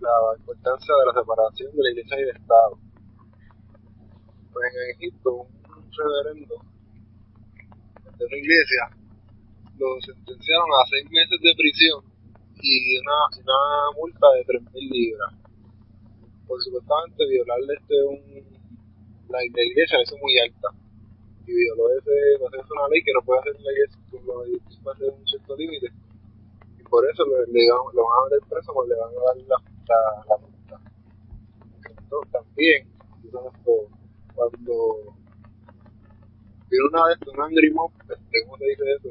La importancia de la separación de la iglesia y del Estado. en Egipto un reverendo de una iglesia lo sentenciaron a seis meses de prisión y una, una multa de tres mil libras por supuestamente violarle este un la, la iglesia es muy alta y violó ese es una ley que no puede hacer leyes con los edificios de un cierto límite. Y por eso le, le lo van a meter preso porque le van a dar la, la, la multa. Entonces también cuando una vez un angry mob este, ¿cómo se dice eso?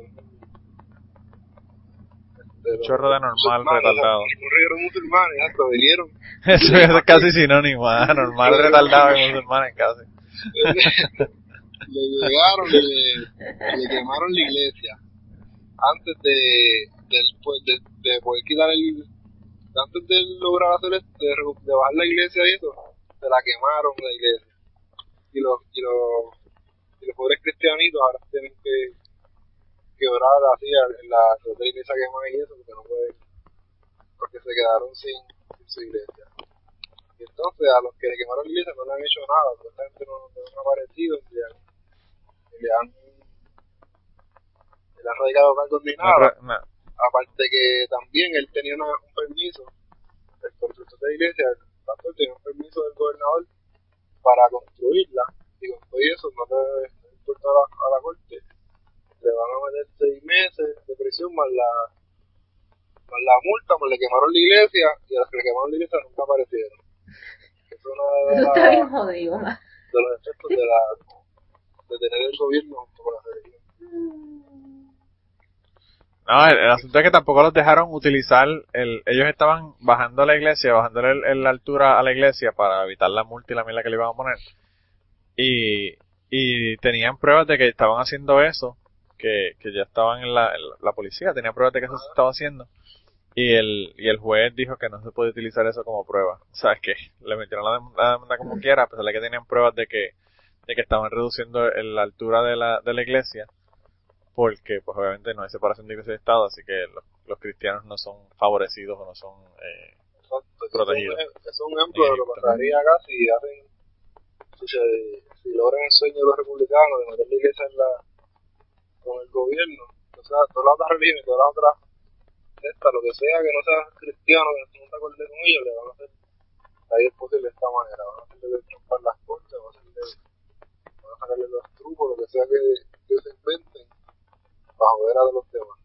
Este, Chorro de normal retardado. De musulmanes, exacto, vinieron Eso es casi sinónimo, normal retardado y musulmanes casi. le llegaron y le, le quemaron la iglesia antes de, de, de poder quitar el antes de lograr hacer esto, de, de bajar la iglesia y eso se la quemaron la iglesia y los y los y los pobres cristianitos ahora tienen que que orar así en la, en la iglesia quemada y eso porque no pueden porque se quedaron sin, sin su iglesia y entonces a los que le quemaron la iglesia no le han hecho nada, supuestamente no, no han aparecido, ni le han, le han, le han radicado cargos ni nada. No, no. Aparte que también él tenía una- un permiso, el constructor de la iglesia, el pastor tenía un permiso del gobernador para construirla, y con todo eso no le importa a la, a la corte, le van a meter seis meses de prisión más la más la multa, pues le quemaron la iglesia, y a los que le quemaron la iglesia nunca aparecieron. Es una de Eso las está bien jodido, ma. de los efectos de la de tener el gobierno junto con la religión. No, el, el asunto es que tampoco los dejaron utilizar, el, ellos estaban bajando la iglesia, el- la altura a la iglesia para evitar la multa y la mierda que le iban a poner. Y, y tenían pruebas de que estaban haciendo eso, que, que ya estaban en la, en la policía, tenía pruebas de que eso se estaba haciendo. Y el, y el juez dijo que no se puede utilizar eso como prueba. O sea, que le metieron la, dem- la demanda como quiera, a pesar de que tenían pruebas de que, de que estaban reduciendo el- la altura de la, de la iglesia porque pues obviamente no hay separación de iglesia y Estado, así que los, los cristianos no son favorecidos o no son... Eh, Exacto. Es un ejemplo de lo que pasaría acá si hacen, si, se- si logran el sueño de los republicanos de meter la iglesia en la, con el gobierno. O sea, todas las otras religiones, todas las otras lo que sea que no sea cristiano, que no se acorde con ellos, le van a hacer la vida posible de esta manera. Van a hacerle trompar las cortes, van a sacarle los trucos, lo que sea que que ellos inventen, para joder a los demás.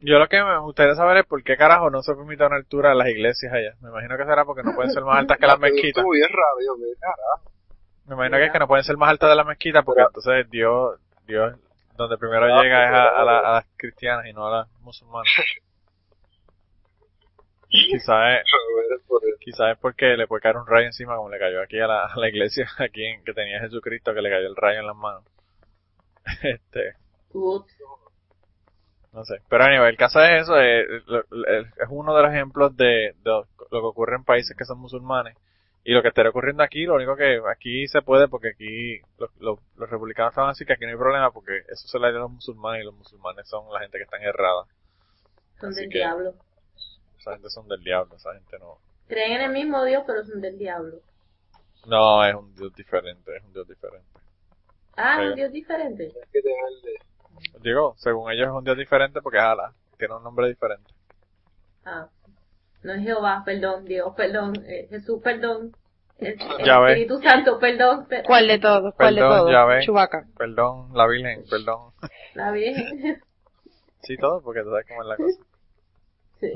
Yo lo que me gustaría saber es por qué carajo no se permite una altura en las iglesias allá. Me imagino que será porque no pueden ser más altas que las mezquitas. Raro, me carajo. Me imagino que es que no pueden ser más altas de las mezquitas porque entonces Dios, Dios donde primero Ah, llega es a, a, la- a las cristianas y no a las musulmanas. Quizás es, quizás es porque le puede caer un rayo encima como le cayó aquí a la, a la iglesia, aquí en, que tenía Jesucristo, que le cayó el rayo en las manos. Este. No sé. Pero anyway, el caso es eso, eh, es uno de los ejemplos de, de lo que ocurre en países que son musulmanes. Y lo que estaría ocurriendo aquí, lo único que aquí se puede, porque aquí los, los, los republicanos estaban así que aquí no hay problema, porque eso se le da a los musulmanes y los musulmanes son la gente que están errada. Son Así del que- diablo. Esa gente son del diablo, esa gente no. Creen en el mismo Dios, pero son del diablo. No, es un Dios diferente, es un Dios diferente. Ah, Sí. un Dios diferente. Hay que tenerle. Digo, según ellos es un Dios diferente porque es Alá, tiene un nombre diferente. Ah. No es Jehová, perdón, Dios, perdón, eh, Jesús, perdón. El, el. Espíritu Santo, perdón. per- ¿Cuál de todos? ¿Cuál de Perdón, todos? ya ve. Chubaca. Perdón, la Virgen, perdón. La Virgen. Sí, todo, porque tú sabes cómo es la cosa. sí.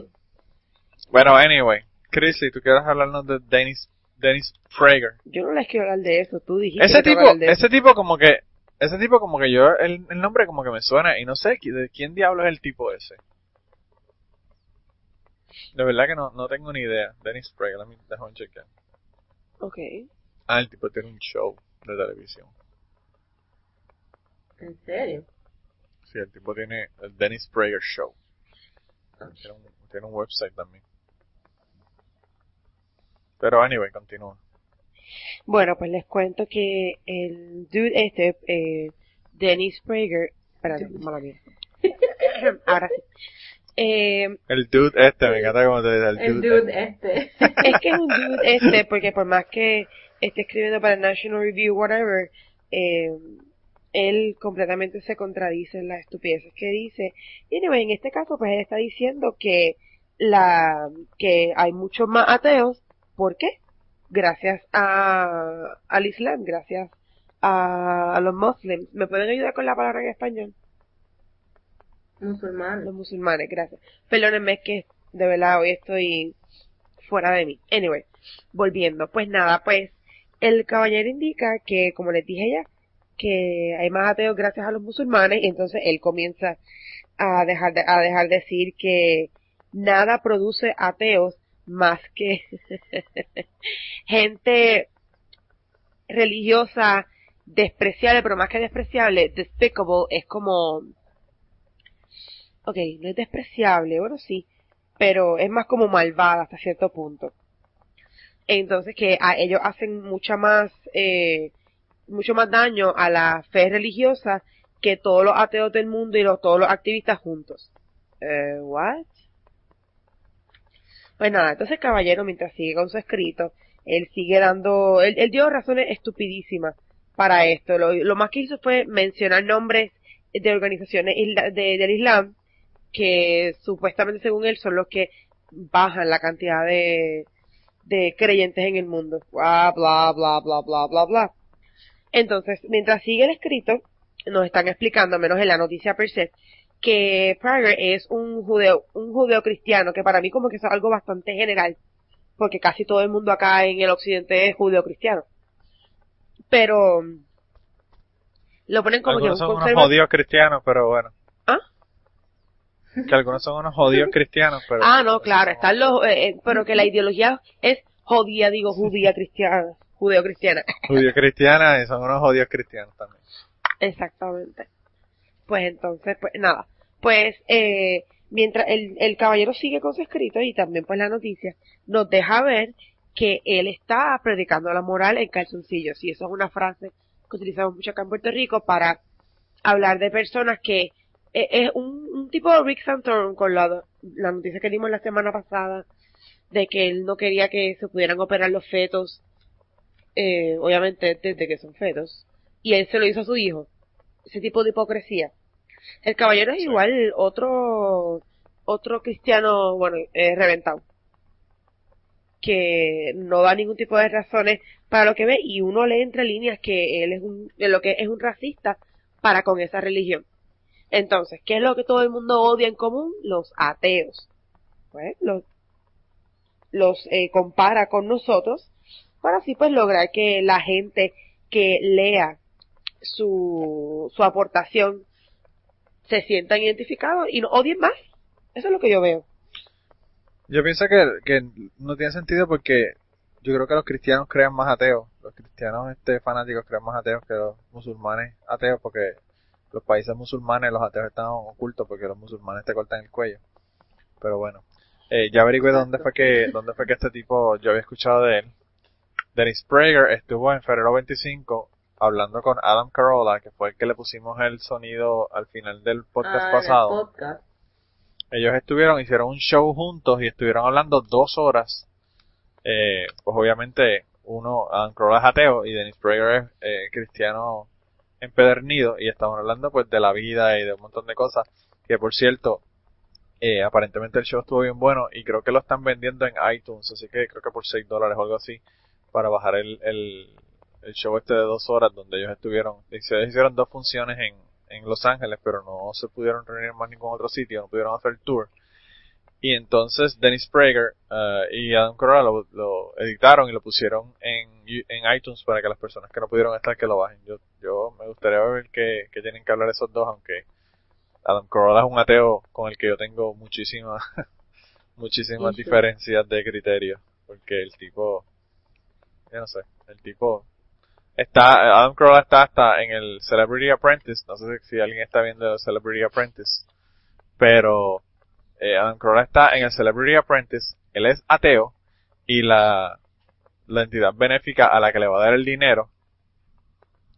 Bueno, anyway, Chris, si tú quieres hablarnos de Dennis, Dennis Prager. Yo no les quiero hablar de eso, tú dijiste Ese que tipo, de eso. ese tipo como que, ese tipo como que yo, el, el nombre como que me suena y no sé de quién diablo es el tipo ese. De verdad que no, no tengo ni idea. Dennis Prager, let me, déjame chequear. Ok. Ah, el tipo tiene un show de televisión. ¿En serio? Sí, el tipo tiene el Dennis Prager Show. Tiene un, tiene un website también. Pero anyway, continúa. Bueno, pues les cuento que el dude este, eh, Dennis Prager, espérate, mala mía. Ahora sí. Eh, El dude este, me encanta como te dice el El dude. dude este. es que es un dude este, porque por más que está escribiendo para National Review, whatever, eh, él completamente se contradice en las estupideces que dice. Y anyway, en este caso, pues él está diciendo que la, que hay muchos más ateos. ¿Por qué? Gracias a, al Islam, gracias a, a los muslims. ¿Me pueden ayudar con la palabra en español? Musulmán. Los musulmanes, gracias. Perdónenme, es que de verdad hoy estoy fuera de mí. Anyway, volviendo. Pues nada, pues el caballero indica que, como les dije ya, que hay más ateos gracias a los musulmanes y entonces él comienza a dejar de, a dejar decir que nada produce ateos más que gente religiosa despreciable, pero más que despreciable, despicable, es como, ok, no es despreciable, bueno sí, pero es más como malvada hasta cierto punto. Entonces que a ellos hacen mucha más, eh, mucho más daño a la fe religiosa que todos los ateos del mundo y los, todos los activistas juntos. Eh, what? Pues nada, entonces caballero, mientras sigue con su escrito, él sigue dando, él, él dio razones estupidísimas para esto. Lo, más que hizo fue mencionar nombres de organizaciones del Islam que supuestamente según él son los que bajan la cantidad de, creyentes en el mundo. Bla, bla, bla, bla, bla, bla. Entonces, mientras sigue el escrito, nos están explicando, menos en la noticia per se, que Prager es un judeo, un judeo cristiano, que para mí como que es algo bastante general, porque casi todo el mundo acá en el occidente es judeo cristiano. Pero, lo ponen como Algunos que son un unos conserva- jodidos cristianos, pero bueno. ¿Ah? Que algunos son unos jodidos cristianos, pero... Ah, no, claro, están los, eh, eh, pero que la ideología es jodida, digo, judía cristiana, judeo cristiana. Judíos cristianas y son unos jodidos cristianos también. Exactamente. Pues entonces, pues nada. Pues, eh, mientras el, el caballero sigue con su escrito y también pues la noticia, nos deja ver que él está predicando la moral en calzoncillos. Y eso es una frase que utilizamos mucho acá en Puerto Rico para hablar de personas que eh, es un, tipo de Rick Santorum con la, la noticia que dimos la semana pasada de que él no quería que se pudieran operar los fetos, eh, obviamente desde que son fetos, y él se lo hizo a su hijo. Ese tipo de hipocresía. El caballero es Sí. igual otro, otro cristiano, bueno, eh, reventado. Que no da ningún tipo de razones para lo que ve y uno lee entre líneas que él es un, de lo que es un racista para con esa religión. Entonces, ¿qué es lo que todo el mundo odia en común? Los ateos. Pues, los, los eh, compara con nosotros para así pues lograr que la gente que lea su, su aportación se sientan identificados y no odien más. Eso es lo que yo veo. Yo pienso que, que no tiene sentido porque yo creo que los cristianos crean más ateos. Los cristianos este fanáticos crean más ateos que los musulmanes ateos porque los países musulmanes los ateos están ocultos porque los musulmanes te cortan el cuello. Pero bueno, eh, ya averigüé dónde fue que dónde fue que este tipo yo había escuchado de él. Dennis Prager estuvo en febrero 25 hablando con Adam Carolla, que fue el que le pusimos el sonido al final del podcast Ah, el pasado. podcast. Ellos estuvieron, hicieron un show juntos y estuvieron hablando dos horas. Eh, pues obviamente uno, Adam Carolla es ateo y Dennis Prager es eh, cristiano empedernido y estaban hablando pues de la vida y de un montón de cosas. Que por cierto, eh, aparentemente el show estuvo bien bueno y creo que lo están vendiendo en iTunes, así que creo que por 6 dólares o algo así para bajar el, el, el show este de dos horas donde ellos estuvieron. Hicieron dos funciones en, en Los Ángeles, pero no se pudieron reunir en más ningún otro sitio, no pudieron hacer el tour. Y entonces Dennis Prager eh, y Adam Carolla lo, lo editaron y lo pusieron en, en iTunes para que las personas que no pudieron estar que lo bajen. Yo, yo me gustaría ver que, que tienen que hablar esos dos, aunque Adam Carolla es un ateo con el que yo tengo muchísimas muchísimas diferencias de criterio, porque el tipo, yo no sé, el tipo está, Adam Carolla está hasta en el Celebrity Apprentice, no sé si, alguien está viendo el Celebrity Apprentice, pero eh, Adam Carolla está en el Celebrity Apprentice, él es ateo y la, la entidad benéfica a la que le va a dar el dinero,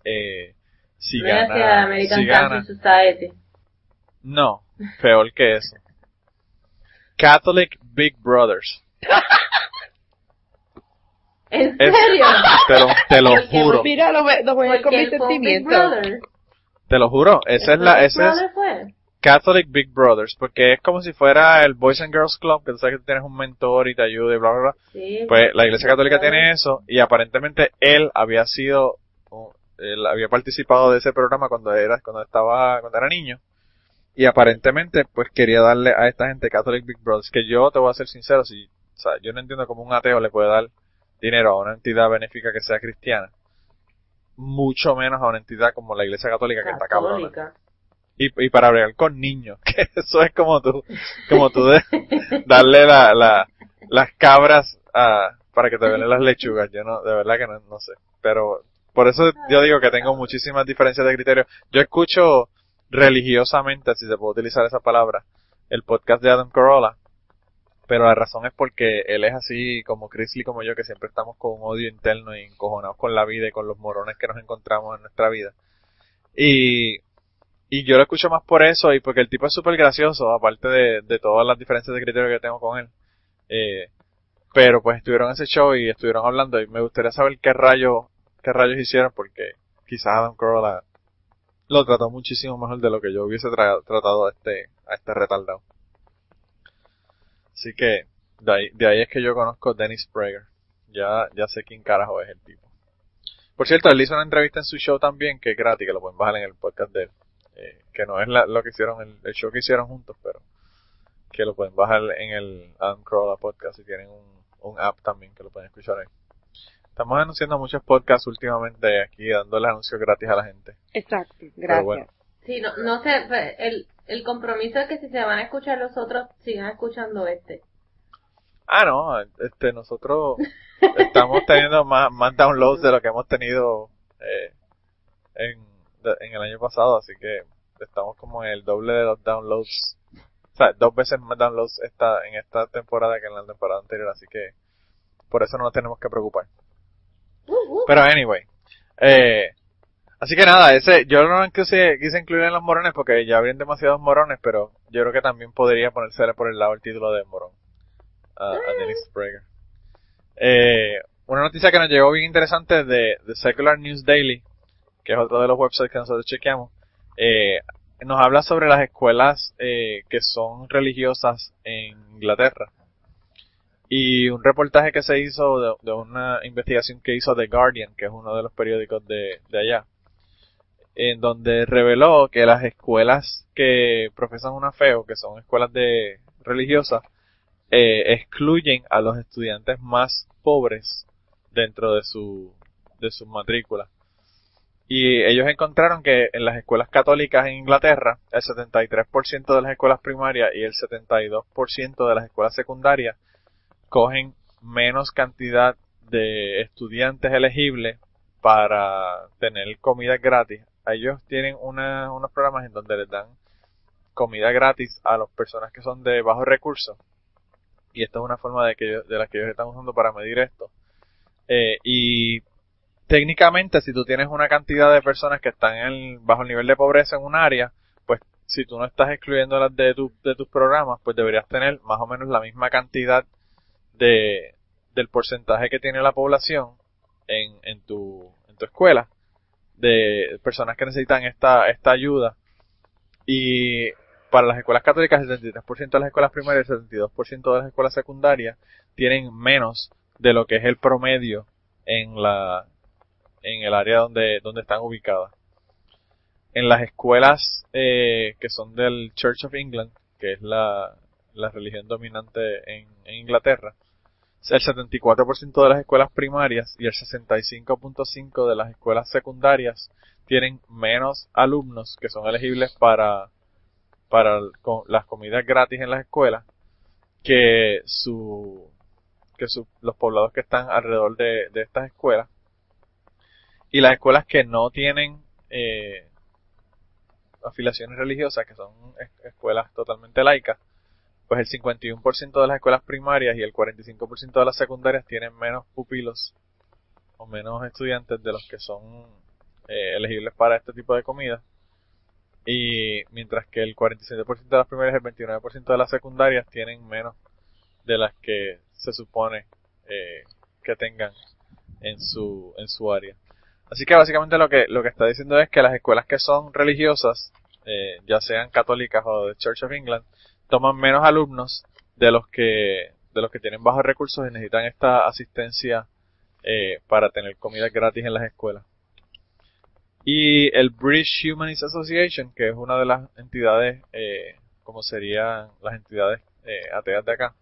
eh, si gana, American si gana, Society. no, peor que eso. Catholic Big Brothers. ¿En serio? Te lo, te lo Porque juro, Mira, lo, voy a con sentimientos. Brother. te lo juro. Esa es la, ese es fue. Catholic Big Brothers, porque es como si fuera el Boys and Girls Club, que tú sabes que tú tienes un mentor y te ayuda y bla, bla, bla. Sí. Pues la Iglesia Católica tiene eso y aparentemente él había sido, él había participado de ese programa cuando era, cuando estaba, cuando era niño y aparentemente pues quería darle a esta gente Catholic Big Brothers, que yo te voy a ser sincero, si, o sea, yo no entiendo cómo un ateo le puede dar dinero a una entidad benéfica que sea cristiana, mucho menos a una entidad como la Iglesia Católica que está cabrona. Y, y para bregar con niños, que eso es como tú, como tú de, darle la, la, las cabras a, para que te velen las lechugas, yo no, de verdad que no, no sé, pero por eso yo digo que tengo muchísimas diferencias de criterio. Yo escucho religiosamente, si se puede utilizar esa palabra, el podcast de Adam Carolla, pero la razón es porque él es así como Chris Lee como yo, que siempre estamos con un odio interno y encojonados con la vida y con los morones que nos encontramos en nuestra vida. Y, y yo lo escucho más por eso y porque el tipo es súper gracioso, aparte de, de todas las diferencias de criterio que tengo con él. Eh, pero pues estuvieron en ese show y estuvieron hablando y me gustaría saber qué rayos, qué rayos hicieron porque quizás Adam Carolla lo trató muchísimo mejor de lo que yo hubiese tra- tratado a este, a este retardado. Así que de ahí, de ahí es que yo conozco a Dennis Prager. Ya, ya sé quién carajo es el tipo. Por cierto, él hizo una entrevista en su show también, que es gratis, que lo pueden bajar en el podcast de él. Eh, que no es la- lo que hicieron, el, el show que hicieron juntos, pero que lo pueden bajar en el Adam podcast y tienen un, un app también que lo pueden escuchar ahí. Estamos anunciando muchos podcasts últimamente aquí, dándole anuncios gratis a la gente. Exacto, gracias. bueno. Sí, no, no sé, pues, el, el compromiso es que si se van a escuchar los otros, sigan escuchando este. Ah, no, este, nosotros estamos teniendo más, más downloads de lo que hemos tenido eh, en, de- en el año pasado, así que estamos como en el doble de los downloads, o sea, dos veces más downloads esta, en esta temporada que en la temporada anterior, así que por eso no nos tenemos que preocupar. Uh, uh. Pero anyway, eh, así que nada, ese, yo no quise, quise incluir en los morones porque ya habrían demasiados morones, pero yo creo que también podría ponérsele por el lado el título de morón a, a Dennis Prager. Eh, una noticia que nos llegó bien interesante de, de Secular News Daily, que es otro de los websites que nosotros chequeamos, eh, nos habla sobre las escuelas eh, que son religiosas en Inglaterra. Y un reportaje que se hizo de, de una investigación que hizo The Guardian, que es uno de los periódicos de, de allá, en donde reveló que las escuelas que profesan una fe o que son escuelas de religiosas eh, excluyen a los estudiantes más pobres dentro de su de su matrícula. Y ellos encontraron que en las escuelas católicas en Inglaterra, el 73% de las escuelas primarias y el 72% de las escuelas secundarias cogen menos cantidad de estudiantes elegibles para tener comida gratis. Ellos tienen una, unos programas en donde les dan comida gratis a las personas que son de bajos recursos. Y esta es una forma de, que de la que ellos están usando para medir esto. Eh, y técnicamente, si tú tienes una cantidad de personas que están en, bajo el nivel de pobreza en un área, pues si tú no estás excluyéndolas de, tu, de tus programas, pues deberías tener más o menos la misma cantidad de, del porcentaje que tiene la población en, en tu, en tu escuela de personas que necesitan esta, esta ayuda. Y para las escuelas católicas, el 73% de las escuelas primarias y el 72% de las escuelas secundarias tienen menos de lo que es el promedio en la, en el área donde, donde están ubicadas. En las escuelas eh, que son del Church of England, que es la, la religión dominante en, en Inglaterra, el 74% de las escuelas primarias y el 65.5% de las escuelas secundarias tienen menos alumnos que son elegibles para, para las comidas gratis en las escuelas que su que su- los poblados que están alrededor de, de estas escuelas. Y las escuelas que no tienen eh, afiliaciones religiosas que son es- escuelas totalmente laicas pues el 51% de las escuelas primarias y el 45% de las secundarias tienen menos pupilos o menos estudiantes de los que son eh, elegibles para este tipo de comida. Y mientras que el 47% de las primarias y el 29% de las secundarias tienen menos de las que se supone eh, que tengan en su, en su área. Así que básicamente lo que, lo que está diciendo es que las escuelas que son religiosas, eh, ya sean católicas o de Church of England, toman menos alumnos de los que, de los que tienen bajos recursos y necesitan esta asistencia eh, para tener comida gratis en las escuelas. Y el British Humanist Association, que es una de las entidades, eh, como serían las entidades eh, ateas de acá,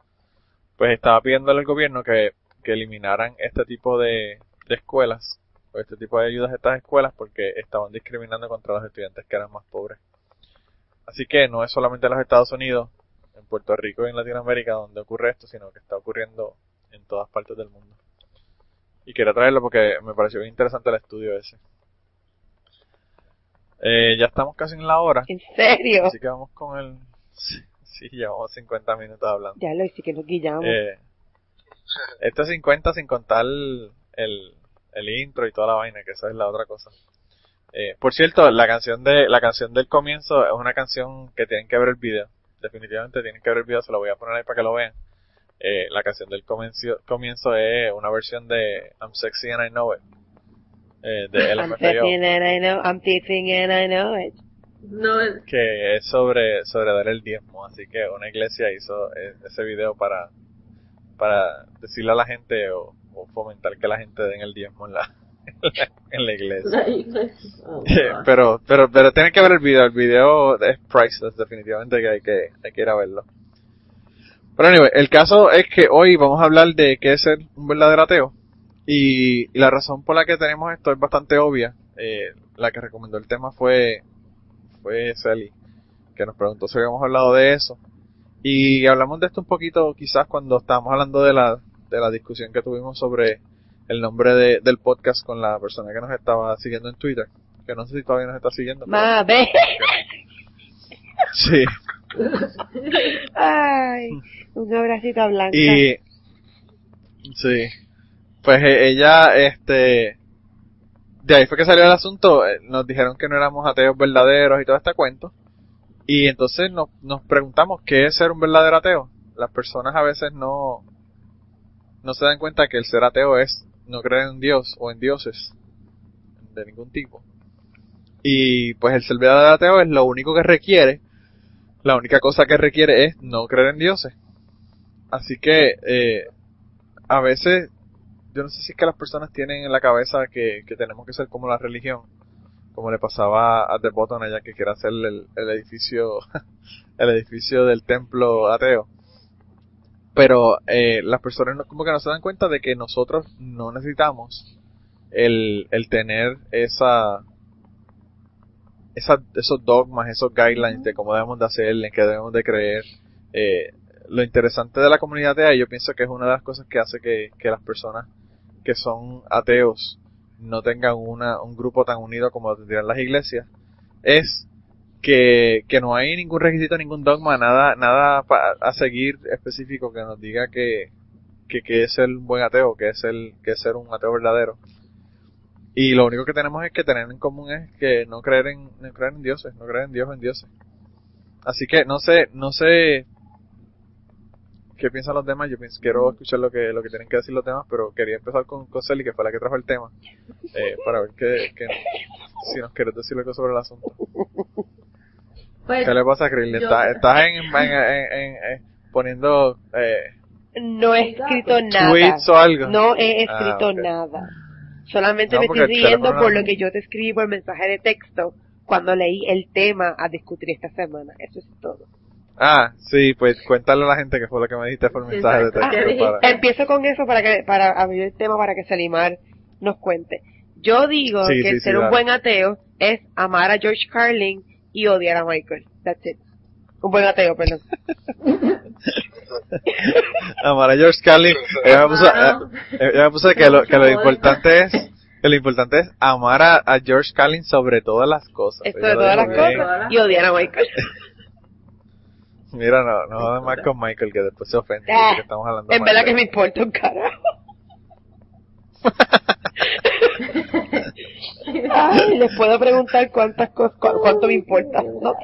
pues estaba pidiéndole al gobierno que, que eliminaran este tipo de, de escuelas, o este tipo de ayudas a estas escuelas, porque estaban discriminando contra los estudiantes que eran más pobres. Así que no es solamente en los Estados Unidos, en Puerto Rico y en Latinoamérica donde ocurre esto, sino que está ocurriendo en todas partes del mundo. Y quería traerlo porque me pareció bien interesante el estudio ese. Eh, ya estamos casi en la hora, ¿En serio? así que vamos con el... Sí, sí, llevamos 50 minutos hablando. Ya lo hice que nos guillamos. Eh, este 50 sin contar el, el, el intro y toda la vaina, que esa es la otra cosa. Eh, por cierto, la canción de la canción del comienzo es una canción que tienen que ver el video. Definitivamente tienen que ver el video, se lo voy a poner ahí para que lo vean. Eh, la canción del comienzo, comienzo es una versión de I'm Sexy and I Know It. Eh, de I'm teething and I know, I'm and I know it. No, que es sobre, sobre dar el diezmo. Así que una iglesia hizo eh, ese video para, para decirle a la gente o, o fomentar que la gente den el diezmo en la, la iglesia. la iglesia. Oh, pero, pero, pero tienen que ver el video. El video es priceless, definitivamente que hay que, hay que ir a verlo. Pero anyway, el caso es que hoy vamos a hablar de qué es ser un verdadero ateo. Y, y la razón por la que tenemos esto es bastante obvia. Eh, la que recomendó el tema fue, fue Sally, que nos preguntó si habíamos hablado de eso. Y hablamos de esto un poquito quizás cuando estábamos hablando de la, de la discusión que tuvimos sobre el nombre de, del podcast con la persona que nos estaba siguiendo en Twitter. Que no sé si todavía nos está siguiendo. pero- Ma, ve. Sí. Ay, un abracito a Blanca. Y sí, pues eh, ella, este, de ahí fue que salió el asunto. eh, Nos dijeron que no éramos ateos verdaderos y todo este cuento. Y entonces nos, nos preguntamos qué es ser un verdadero ateo. Las personas a veces no, no se dan cuenta que el ser ateo es no creer en Dios o en dioses de ningún tipo. Y pues el ser verdadero ateo es lo único que requiere, la única cosa que requiere es no creer en dioses. Así que eh, a veces yo no sé si es que las personas tienen en la cabeza que, que tenemos que ser como la religión, como le pasaba a The Bottom allá que quiere hacer el, el edificio el edificio del templo ateo. Pero eh, las personas no, como que no se dan cuenta de que nosotros no necesitamos el, el tener esa, esa, esos dogmas, esos guidelines de cómo debemos de hacer, en qué debemos de creer. Eh, lo interesante de la comunidad atea, yo pienso que es una de las cosas que hace que, que las personas que son ateos no tengan una, un grupo tan unido como tendrían las iglesias, es que, que no hay ningún requisito, ningún dogma, nada, nada pa- a seguir específico que nos diga que, que, que es ser un buen ateo, que es el, que es ser un ateo verdadero. Y lo único que tenemos es que tener en común es que no creer en, no creer en dioses, no creer en Dios o en dioses. Así que no sé, no sé qué piensan los demás, yo pienso, quiero escuchar lo que, lo que tienen que decir los demás, pero quería empezar con, con Celi, que fue la que trajo el tema, eh, para ver que, que, si nos quieres decir algo sobre el asunto. Pues, ¿Qué le pasa a Krillin? yo- ¿Estás, en, en, en- en- poniendo eh, No he escrito nada. tweets o algo? No he Ah, escrito ok. nada. Solamente No, me estoy riendo por no- lo que yo te escribí por mensaje de texto cuando leí el tema a discutir esta semana. Eso es todo. Ah, sí, pues cuéntale a la gente que fue lo que me dijiste por Sí, mensaje de exacto. texto. ¿Qué para- Empiezo con eso para que para abrir el tema para que Salimar nos cuente. Yo digo Sí, que sí, sí, ser un dale. buen ateo es amar a George Carlin y odiar a Michael. That's it. Un buen ateo, perdón. Amar a George Carlin. Ella me puso, eh, ella me puso que lo, que lo importante es que lo importante es amar a, a George Carlin sobre todas las cosas. Esto de todas las bien. cosas y odiar a Michael. Mira, no, no jodas más con Michael que después se ofende Ah, de que estamos hablando En verdad que me importa un carajo. Ay, les puedo preguntar cuántas cosas, cu- cuánto me importa. ¿no?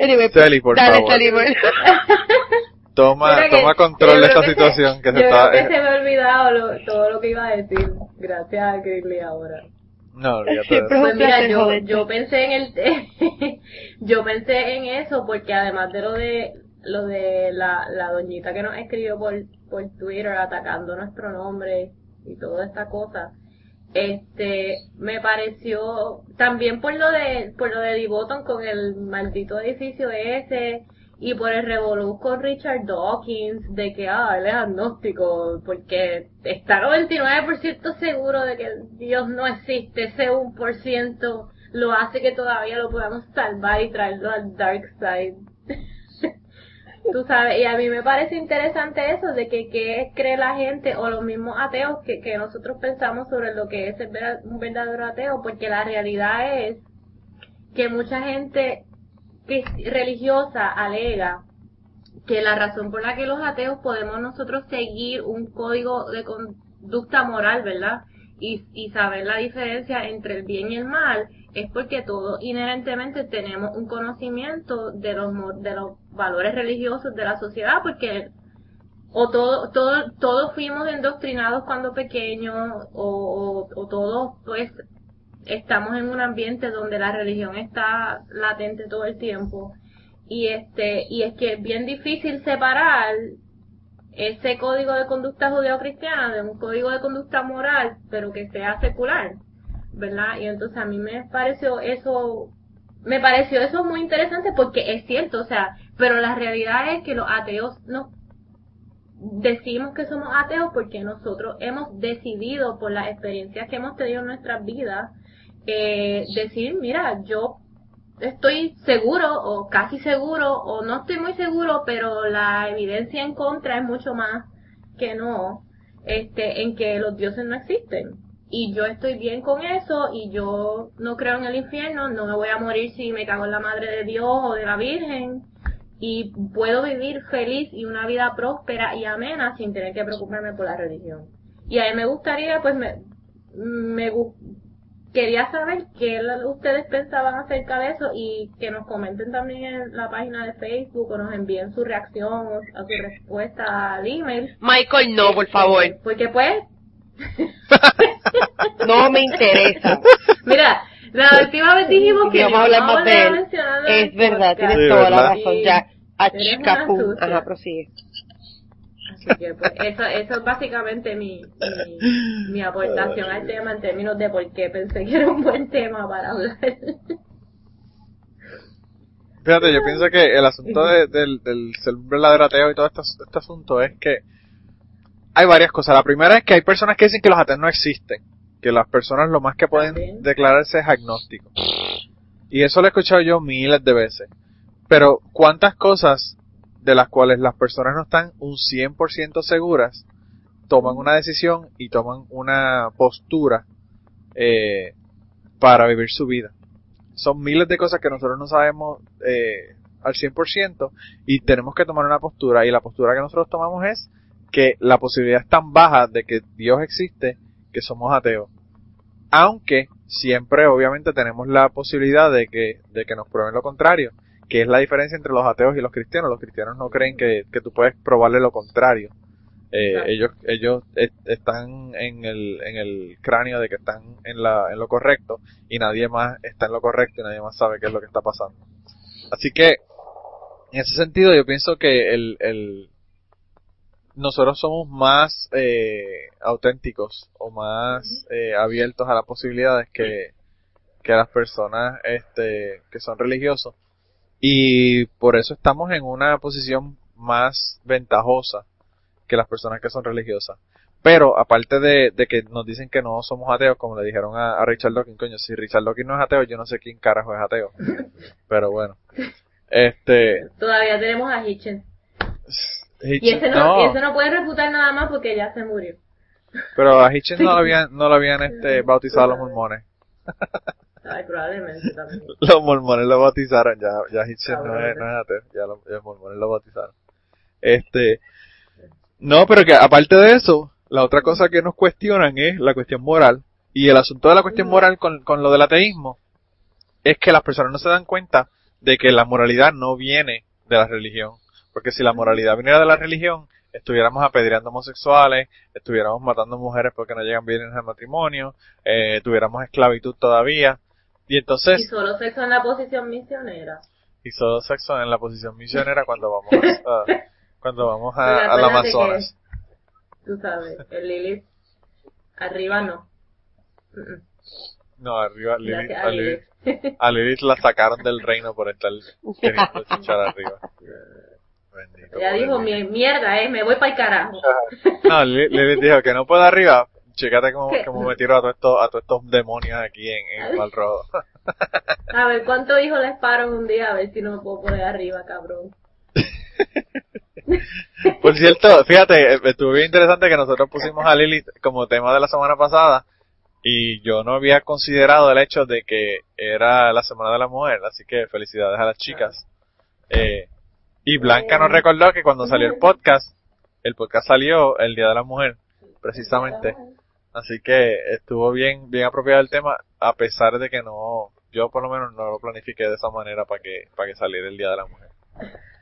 Anyway, Celi, por dale, favor. Salimar. toma, toma control de esta que situación se, que se yo está... creo que se me ha olvidado lo- todo lo que iba a decir. Gracias a Grizzly ahora. No. Pues mira, yo, yo pensé en el yo pensé en eso porque además de lo de lo de la, la doñita que nos escribió por, por Twitter atacando nuestro nombre y toda esta cosa, este me pareció también por lo de por lo de Divoton con el maldito edificio ese y por el revolú con Richard Dawkins de que ah él es agnóstico porque está 99% seguro de que Dios no existe ese 1% lo hace que todavía lo podamos salvar y traerlo al dark side tú sabes, y a mí me parece interesante eso de que qué cree la gente o los mismos ateos que, que nosotros pensamos sobre lo que es el vera- un verdadero ateo, porque la realidad es que mucha gente que religiosa alega que la razón por la que los ateos podemos nosotros seguir un código de conducta moral, ¿verdad? Y, y saber la diferencia entre el bien y el mal es porque todos inherentemente tenemos un conocimiento de los de los valores religiosos de la sociedad porque o todo, todo, todos fuimos endoctrinados cuando pequeños o, o, o todos pues estamos en un ambiente donde la religión está latente todo el tiempo. Y este y es que es bien difícil separar ese código de conducta judeo-cristiana de un código de conducta moral pero que sea secular verdad y entonces a mí me pareció eso me pareció eso muy interesante porque es cierto o sea pero la realidad es que los ateos no decimos que somos ateos porque nosotros hemos decidido por las experiencias que hemos tenido en nuestras vidas eh, decir mira yo estoy seguro o casi seguro o no estoy muy seguro pero la evidencia en contra es mucho más que no este en que los dioses no existen y yo estoy bien con eso y yo no creo en el infierno no me voy a morir si me cago en la madre de Dios o de la Virgen y puedo vivir feliz y una vida próspera y amena sin tener que preocuparme por la religión. Y a mí me gustaría, pues me, me quería saber qué ustedes pensaban acerca de eso y que nos comenten también en la página de Facebook o nos envíen su reacción o su respuesta al email. Michael, no, por favor. Porque pues, No me interesa. mira, la última vez dijimos que Y vamos a hablar más de él. Es verdad, podcast. tienes Sí, toda la razón. Ya, sucia. Ajá, prosigue. Así que pues eso, eso es básicamente mi, mi, mi aportación al tema en términos de por qué pensé que era un buen tema para hablar. Fíjate, yo pienso que el asunto de- del, del ser verdadero ateo y todo este, este asunto es que hay varias cosas. La primera es que hay personas que dicen que los ateos no existen, que las personas lo más que pueden También. declararse es agnóstico. Y eso lo he escuchado yo miles de veces. Pero ¿cuántas cosas de las cuales las personas no están un 100% seguras toman una decisión y toman una postura eh, para vivir su vida? son miles de cosas que nosotros no sabemos eh, al 100% y tenemos que tomar una postura y la postura que nosotros tomamos es que la posibilidad es tan baja de que Dios existe que somos ateos. Aunque siempre obviamente tenemos la posibilidad de que, de que nos prueben lo contrario, que es la diferencia entre los ateos y los cristianos. Los cristianos no creen que, que tú puedes probarle lo contrario. Eh, ellos ellos es- están en el, en el cráneo de que están en, la, en lo correcto y nadie más está en lo correcto y nadie más sabe qué es lo que está pasando. Así que, en ese sentido, yo pienso que el, el nosotros somos más eh, auténticos o más eh, abiertos a las posibilidades que, que las personas este, que son religiosos y por eso estamos en una posición más ventajosa que las personas que son religiosas. Pero aparte de, de que nos dicen que no somos ateos, como le dijeron a, a Richard Dawkins, coño, si Richard Dawkins no es ateo, yo no sé quién carajo es ateo. Pero bueno. Este, Todavía tenemos a Hitchens. Y ese no, y ese no puede refutar nada más porque ya se murió. pero a Hitchens no lo habían, no lo habían este, bautizado los mormones. Ay, probablemente también. Los mormones lo bautizaron, ya, ya Hitchens no es, no es ateo, ya los, los mormones lo bautizaron. Este, no, pero que aparte de eso, la otra cosa que nos cuestionan es la cuestión moral. Y el asunto de la cuestión moral con, con lo del ateísmo es que las personas no se dan cuenta de que la moralidad no viene de la religión. Porque si la moralidad viniera de la religión, estuviéramos apedreando homosexuales, estuviéramos matando mujeres porque no llegan bien en el matrimonio, eh, tuviéramos esclavitud todavía. Y Y entonces, solo sexo en la posición misionera. y solo sexo en la posición misionera cuando vamos a, cuando vamos a, al acuérdate Amazonas. Tú sabes, el Lilith, arriba no. No, arriba, Lilith, Gracias a, a Lilith, Lilith. a Lilith la sacaron del reino por estar queriendo chichar arriba. Bendito. Ella dijo, "Mi- mierda, eh, me voy para el carajo. No, Li- Lilith dijo que no puedo arriba. Chécate cómo, cómo me tiro a todos estos, a todos estos demonios aquí en, en Rojo. A ver, ¿cuántos hijos les paro en un día? A ver si no me puedo poner arriba, cabrón. Por cierto, fíjate, estuvo bien interesante que nosotros pusimos a Lilith como tema de la semana pasada y yo no había considerado el hecho de que era la Semana de la Mujer, así que felicidades a las chicas. Eh, y Blanca nos recordó que cuando salió el podcast, el podcast salió el Día de la Mujer, precisamente. Así que estuvo bien, bien apropiado el tema, a pesar de que no, yo por lo menos no lo planifiqué de esa manera para que, para que saliera el Día de la Mujer.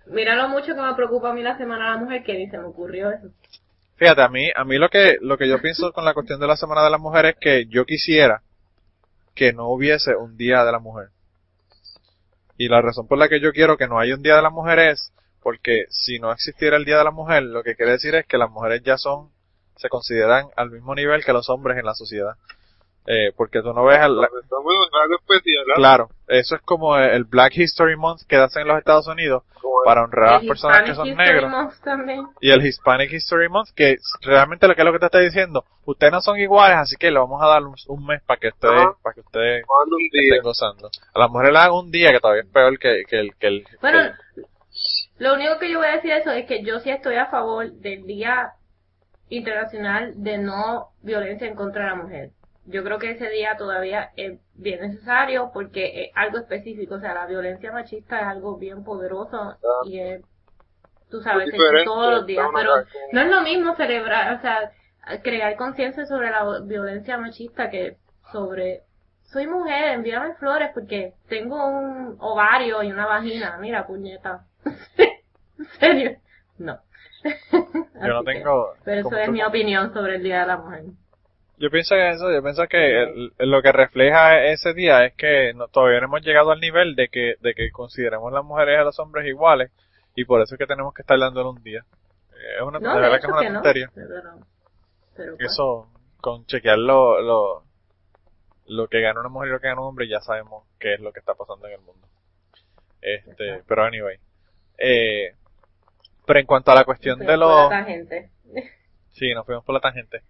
Mira lo mucho que me preocupa a mí la Semana de la Mujer, que ni se me ocurrió eso. Fíjate, a mí, a mí lo que, lo que yo pienso con la cuestión de la Semana de la Mujer es que yo quisiera que no hubiese un Día de la Mujer. Y la razón por la que yo quiero que no haya un Día de la Mujer es porque si no existiera el Día de la Mujer, lo que quiere decir es que las mujeres ya son, se consideran al mismo nivel que los hombres en la sociedad. Eh, porque tú no ves al, la- claro, eso es como el Black History Month que hacen en los Estados Unidos para honrar a las personas que son History negros Month también. y el Hispanic History Month, que realmente lo que es lo que te está diciendo, ustedes no son iguales, así que le vamos a dar un, un mes para que ustedes, Ajá. para que ustedes estén gozando. A las mujeres le dan un día que todavía es peor que, que el, que el, Bueno, que el- lo único que yo voy a decir de eso es que yo sí estoy a favor del Día Internacional de No Violencia en contra de la Mujer. Yo creo que ese día todavía es bien necesario porque es algo específico, o sea, la violencia machista es algo bien poderoso y es, tú sabes, todos los días, pero no es lo mismo celebrar, o sea, crear conciencia sobre la violencia machista que sobre soy mujer, envíame flores porque tengo un ovario y una vagina. Mira, puñeta. ¿En serio? No. yo no que- tengo, pero eso es mi opinión sobre el Día de la Mujer. Yo pienso que eso, yo pienso que el- lo que refleja ese día es que no- todavía no hemos llegado al nivel de que, de que consideremos las mujeres a los hombres iguales, y por eso es que tenemos que estar dándole un día. Es una, No, de verdad que es una que no. tontería. Pero, pero pues, Eso, con chequear lo, lo, lo que gana una mujer y lo que gana un hombre, ya sabemos qué es lo que está pasando en el mundo. Este, pero anyway. Eh, pero en cuanto a la cuestión de los, sí, nos fuimos por la tangente.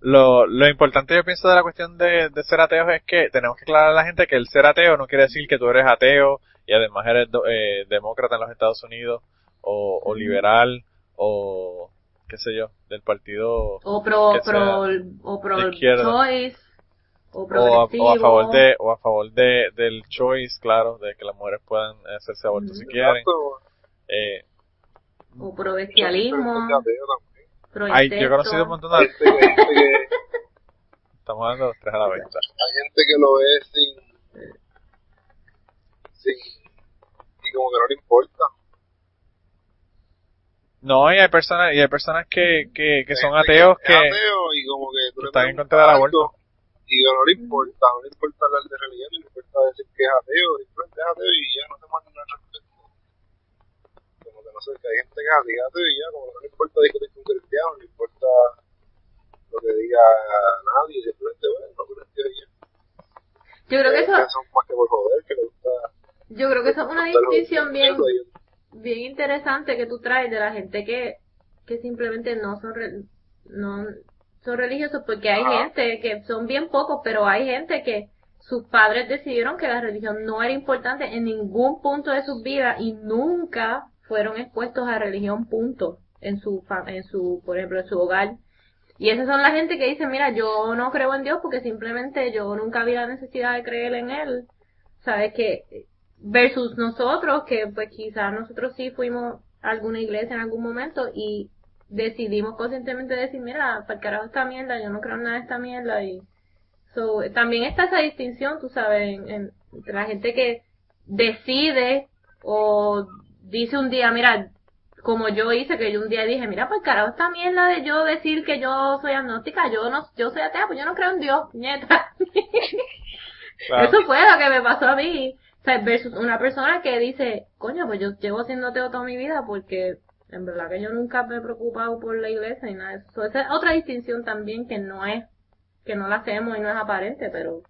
Lo, lo importante yo pienso de la cuestión de, de ser ateos es que tenemos que aclarar a la gente que el ser ateo no quiere decir que tú eres ateo y además eres do- eh, demócrata en los Estados Unidos o, o liberal o qué sé yo, del partido O pro, pro, o pro de izquierda. choice. O o a, progresivo. o a favor de o a favor de del choice claro de que las mujeres puedan hacerse aborto si quieren eh, O pro bestialismo. Hay, yo he conocido un montón de gente que, gente que- estamos hablando de los tres a la vez hay gente que lo ve sin, sin, y como que no le importa. no y hay personas y hay personas que que, que son gente ateos es que ateo y como que tú le están en contra del aborto. Y no le importa, no le importa hablar de religión, no le importa decir que es ateo, simplemente es ateo y ya no se manda nada al respecto. Como que no sé, que hay gente que es ateo y ateo y ya, como que no le importa discutir con cristiano, no importa lo que diga nadie, simplemente, bueno, no ya. Yo creo que eso, son más que por joder, que le gusta. yo creo que eso es una distinción bien, bien interesante que tú traes de la gente que, que simplemente no son, re- no son religiosos porque hay gente que son bien pocos, pero hay gente que sus padres decidieron que la religión no era importante en ningún punto de sus vidas y nunca fueron expuestos a religión punto en su en su por ejemplo en su hogar. Y esas son la gente que dice mira yo no creo en Dios porque simplemente yo nunca vi la necesidad de creer en él sabes que versus nosotros que pues quizás nosotros sí fuimos a alguna iglesia en algún momento y decidimos conscientemente decir mira para el carajo esta mierda yo no creo en nada de esta mierda y so, también está esa distinción tú sabes en- entre la gente que decide o dice un día mira como yo hice, que yo un día dije, mira, pues carajo, esta mierda de yo decir que yo soy agnóstica, yo no, yo soy atea, pues yo no creo en Dios, nieta. Eso fue lo que me pasó a mí. O sea, versus una persona que dice, coño, pues yo llevo siendo ateo toda mi vida porque en verdad que yo nunca me he preocupado por la iglesia y nada de eso. Esa es otra distinción también que no es, que no la hacemos y no es aparente, pero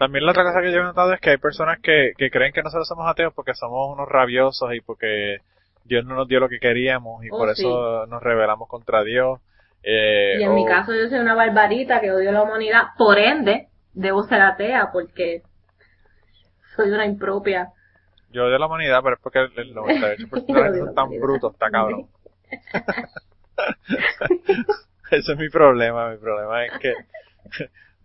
También la otra cosa que yo he notado es que hay personas que, que creen que nosotros somos ateos porque somos unos rabiosos y porque Dios no nos dio lo que queríamos y Oh, por sí. eso nos rebelamos contra Dios. Eh, Y en mi caso yo soy una barbarita que odio la humanidad, por ende, debo ser atea porque soy una impropia. Yo odio la humanidad, pero es porque el, el 98% de la gente son tan brutos, está cabrón. Ese es mi problema, mi problema es que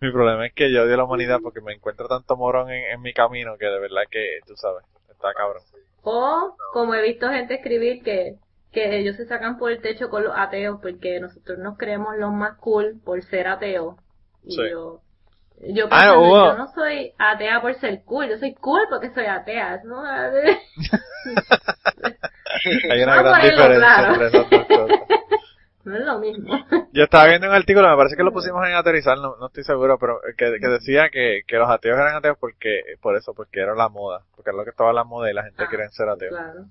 mi problema es que yo odio la humanidad porque me encuentro tanto morón en, en mi camino que de verdad que, tú sabes, está cabrón. O, como he visto gente escribir que, que ellos se sacan por el techo con los ateos porque nosotros nos creemos los más cool por ser ateos. Y Sí. yo, yo, Ah, pensando, hubo- yo no soy atea por ser cool, yo soy cool porque soy atea. No, Hay una a gran diferencia claro. entre esas dos cosas. no es lo mismo. Yo estaba viendo un artículo, me parece que lo pusimos en aterrizar, no, no estoy seguro, pero que, que decía que, que los ateos eran ateos porque, por eso, porque era la moda, porque era lo que estaba la moda y la gente Ah, quería ser ateo. Claro.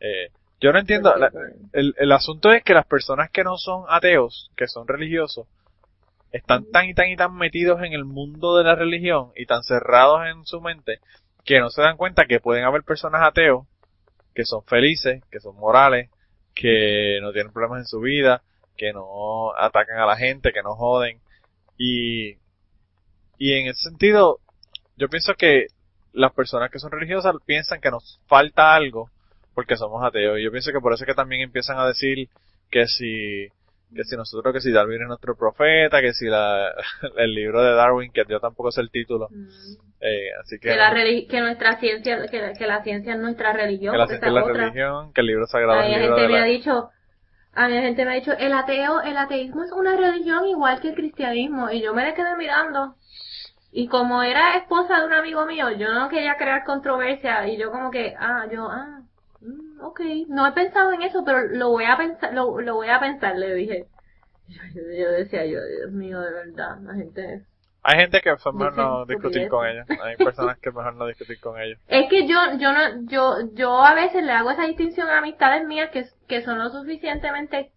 Eh, yo no entiendo, la- el, el asunto es que las personas que no son ateos, que son religiosos, están tan y tan y tan metidos en el mundo de la religión y tan cerrados en su mente que no se dan cuenta que pueden haber personas ateos que son felices, que son morales, que no tienen problemas en su vida, que no atacan a la gente, que no joden. Y, y en ese sentido, yo pienso que las personas que son religiosas piensan que nos falta algo porque somos ateos. Y yo pienso que por eso es que también empiezan a decir que si, que si nosotros, que si Darwin es nuestro profeta, que si la, el libro de Darwin, que yo tampoco sé el título, mm, eh, así que, que, la que nuestra ciencia, que, la- que la ciencia es nuestra religión. que la ciencia es la otra. religión, que el libro sagrado A es el la libro gente de me ha la... dicho, a mí la gente me ha dicho, el ateo, el ateísmo es una religión igual que el cristianismo. Y yo me le quedé mirando. Y como era esposa de un amigo mío, yo no quería crear controversia. Y yo como que, ah, yo, ah, ok. No he pensado en eso, pero lo voy a pensar, lo, lo voy a pensar, le dije. Yo, decía, yo, Dios mío, de verdad, la gente... Hay gente que es mejor no discutir con ellos. Hay personas que es mejor no discutir con ellos. Es que yo, yo no, yo, yo a veces le hago esa distinción a amistades mías que, que son lo suficientemente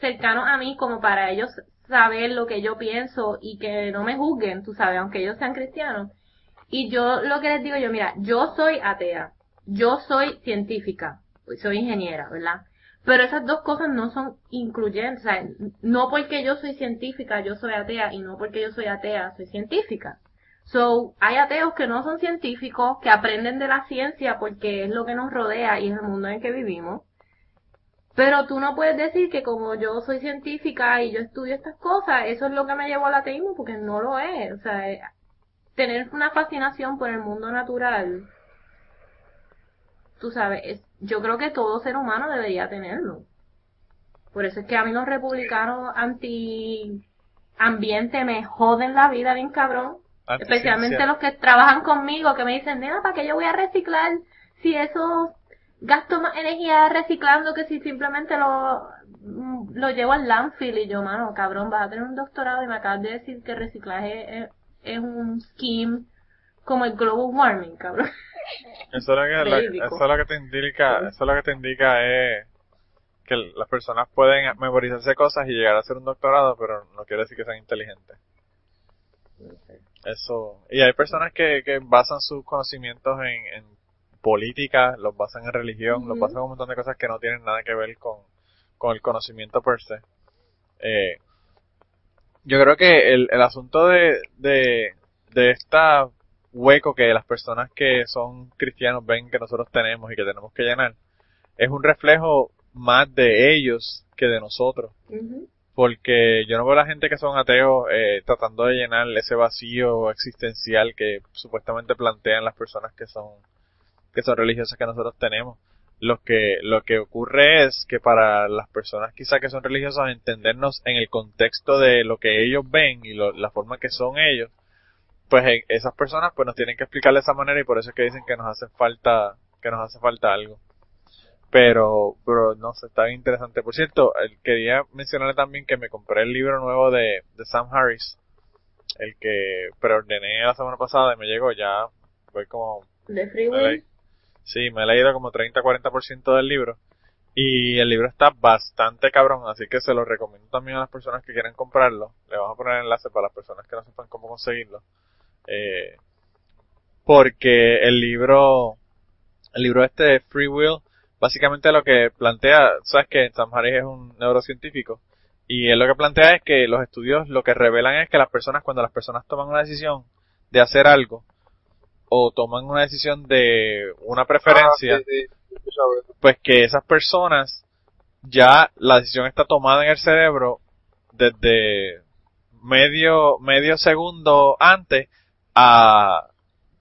cercanos a mí como para ellos saber lo que yo pienso y que no me juzguen, tú sabes, aunque ellos sean cristianos. Y yo lo que les digo yo, mira, yo soy atea, yo soy científica, soy ingeniera, ¿verdad? Pero esas dos cosas no son incluyentes, o sea, no porque yo soy científica, yo soy atea, y no porque yo soy atea, soy científica. So, hay ateos que no son científicos, que aprenden de la ciencia porque es lo que nos rodea y es el mundo en el que vivimos. Pero tú no puedes decir que como yo soy científica y yo estudio estas cosas, eso es lo que me llevó al ateísmo, porque no lo es. O sea, eh, tener una fascinación por el mundo natural, tú sabes, es- yo creo que todo ser humano debería tenerlo. Por eso es que a mí los republicanos anti ambiente me joden la vida bien cabrón. Especialmente los que trabajan conmigo, que me dicen, nena, ¿para qué yo voy a reciclar si eso gasto más energía reciclando que si simplemente lo, mm, lo llevo al landfill? Y yo, mano, cabrón, vas a tener un doctorado y me acabas de decir que reciclaje es, es un scheme como el global warming, cabrón. Eso es lo que, lo- eso es lo que te indica, eso es lo que te indica es que las personas pueden memorizarse cosas y llegar a hacer un doctorado, pero no quiere decir que sean inteligentes. Eso. Y hay personas que, que basan sus conocimientos en, en política, los basan en religión, los basan en un montón de cosas que no tienen nada que ver con, con el conocimiento per se. Eh, yo creo que el, el asunto de, de, de esta hueco que las personas que son cristianos ven que nosotros tenemos y que tenemos que llenar, es un reflejo más de ellos que de nosotros. Porque yo no veo a la gente que son ateos eh, tratando de llenar ese vacío existencial que supuestamente plantean las personas que son que son religiosas que nosotros tenemos. Lo que lo que ocurre es que para las personas quizá que son religiosas entendernos en el contexto de lo que ellos ven y lo- la forma que son ellos pues eh, esas personas pues nos tienen que explicar de esa manera y por eso es que dicen que nos hace falta que nos hace falta algo pero, pero no sé, está bien interesante. Por cierto, quería mencionarle también que me compré el libro nuevo de, de Sam Harris, el que preordené la semana pasada y me llegó ya, voy como De. Sí, me he leído como 30-40% del libro. Y el libro está bastante cabrón, así que se lo recomiendo también a las personas que quieran comprarlo. Le vamos a poner el enlace para las personas que no sepan cómo conseguirlo. Eh, porque el libro, el libro este de Free Will, básicamente lo que plantea, sabes que Sam Harris es un neurocientífico, y él lo que plantea es que los estudios lo que revelan es que las personas, cuando las personas toman una decisión de hacer algo, o toman una decisión de una preferencia, Ah, sí, sí, eso. pues que esas personas ya la decisión está tomada en el cerebro desde medio medio segundo antes a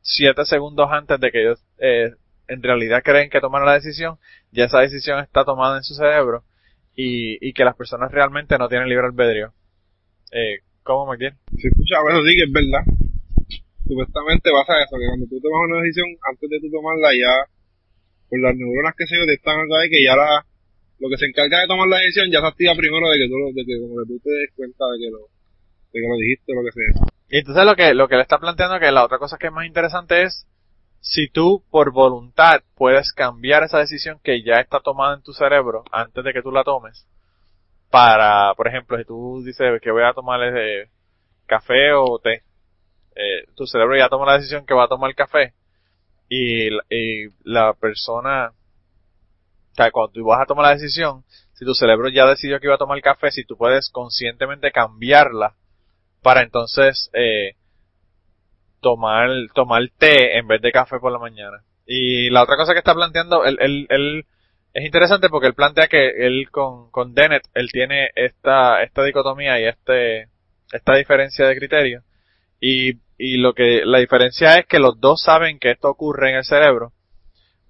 siete segundos antes de que ellos eh, en realidad creen que tomaron la decisión ya esa decisión está tomada en su cerebro y, y que las personas realmente no tienen libre albedrío eh, ¿cómo McDill? Sí, he escuchado eso, sí que es verdad. Supuestamente pasa eso, que cuando tú tomas una decisión, antes de tú tomarla ya, por las neuronas que se te están acá de que ya la, lo que se encarga de tomar la decisión ya se activa primero de que tú, de que como que tú te des cuenta de que lo, de que lo dijiste lo que sea. Y entonces lo que, lo que le está planteando que la otra cosa que es más interesante es si tú por voluntad puedes cambiar esa decisión que ya está tomada en tu cerebro antes de que tú la tomes para, por ejemplo, si tú dices que voy a tomar eh, café o té, eh, tu cerebro ya toma la decisión que va a tomar café y, y la persona, o sea, cuando tú vas a tomar la decisión, si tu cerebro ya decidió que iba a tomar café, si tú puedes conscientemente cambiarla para entonces eh, tomar tomar té en vez de café por la mañana. Y la otra cosa que está planteando, él, él, él- es interesante porque él plantea que él con, con Dennett, él tiene esta, esta dicotomía y este, esta diferencia de criterio. Y, y lo que, la diferencia es que los dos saben que esto ocurre en el cerebro.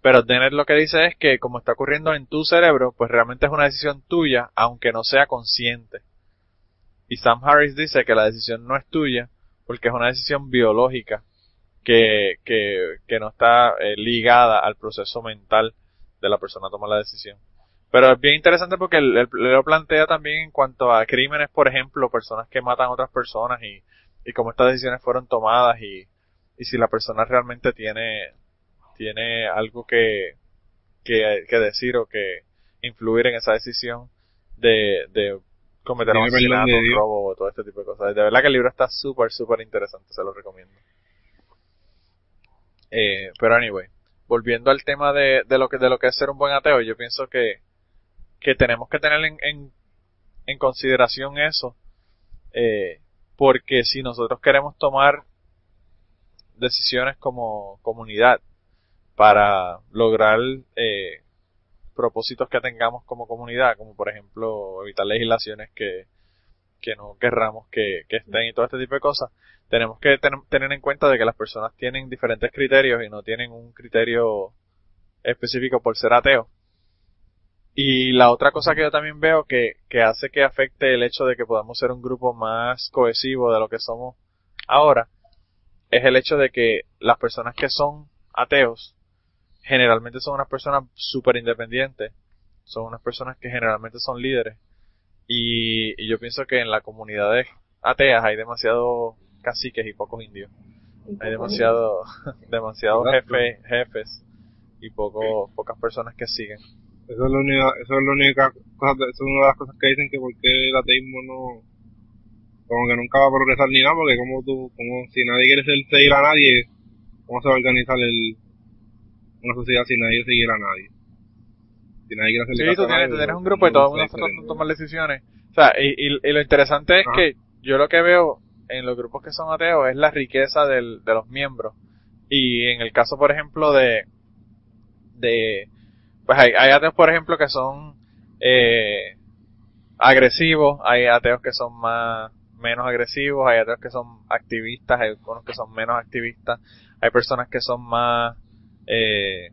Pero Dennett lo que dice es que como está ocurriendo en tu cerebro, pues realmente es una decisión tuya, aunque no sea consciente. Y Sam Harris dice que la decisión no es tuya porque es una decisión biológica que, que, que no está eh, ligada al proceso mental de la persona a tomar la decisión. Pero es bien interesante porque él lo plantea también en cuanto a crímenes, por ejemplo, personas que matan a otras personas y, y cómo estas decisiones fueron tomadas y, y si la persona realmente tiene, tiene algo que, que, que decir o que influir en esa decisión de, de cometer un asesinato, un robo o todo este tipo de cosas. De verdad que el libro está súper, súper interesante, se lo recomiendo. Eh, pero anyway, volviendo al tema de, de lo que de lo que es ser un buen ateo, yo pienso que, que tenemos que tener en, en, en consideración eso, eh, porque si nosotros queremos tomar decisiones como comunidad para lograr eh, propósitos que tengamos como comunidad, como por ejemplo evitar legislaciones que, que no querramos que, estén y todo este tipo de cosas, tenemos que ten- tener en cuenta de que las personas tienen diferentes criterios y no tienen un criterio específico por ser ateo. Y la otra cosa que yo también veo que, que hace que afecte el hecho de que podamos ser un grupo más cohesivo de lo que somos ahora, es el hecho de que las personas que son ateos generalmente son unas personas súper independientes, son unas personas que generalmente son líderes. Y, y yo pienso que en las comunidades ateas hay demasiados caciques y pocos indios. Hay demasiado, demasiados jefes, jefes y poco, pocas personas que siguen. Eso es la única, eso es la única cosa, eso es una de las cosas que dicen que porque el ateísmo no, como que nunca va a progresar ni nada, porque como tú, como si nadie quiere ser, seguir a nadie, ¿cómo se va a organizar el, una sociedad si nadie seguir a nadie? Si nadie Sí, tú a tienes, nadie, tú tienes un grupo y todo el mundo tratando de tomar decisiones. O sea, y, y, y lo interesante es Ajá. que yo lo que veo en los grupos que son ateos es la riqueza del, de los miembros. Y en el caso, por ejemplo, de, de, pues hay, hay ateos, por ejemplo, que son, eh, agresivos, hay ateos que son más, menos agresivos, hay ateos que son activistas, hay algunos que son menos activistas, hay personas que son más, eh,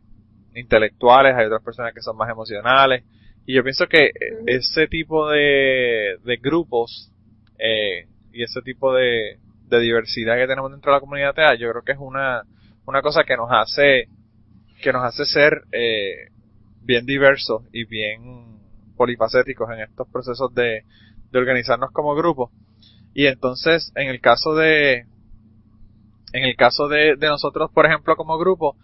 intelectuales, hay otras personas que son más emocionales. Y yo pienso que eh, ese tipo de, de grupos eh, y ese tipo de, de diversidad que tenemos dentro de la comunidad atea, yo creo que es una, una cosa que nos hace que nos hace ser eh, bien diversos y bien polifacéticos en estos procesos de, de organizarnos como grupo. Y entonces, en el caso de, en el caso de, de nosotros, por ejemplo, como grupo,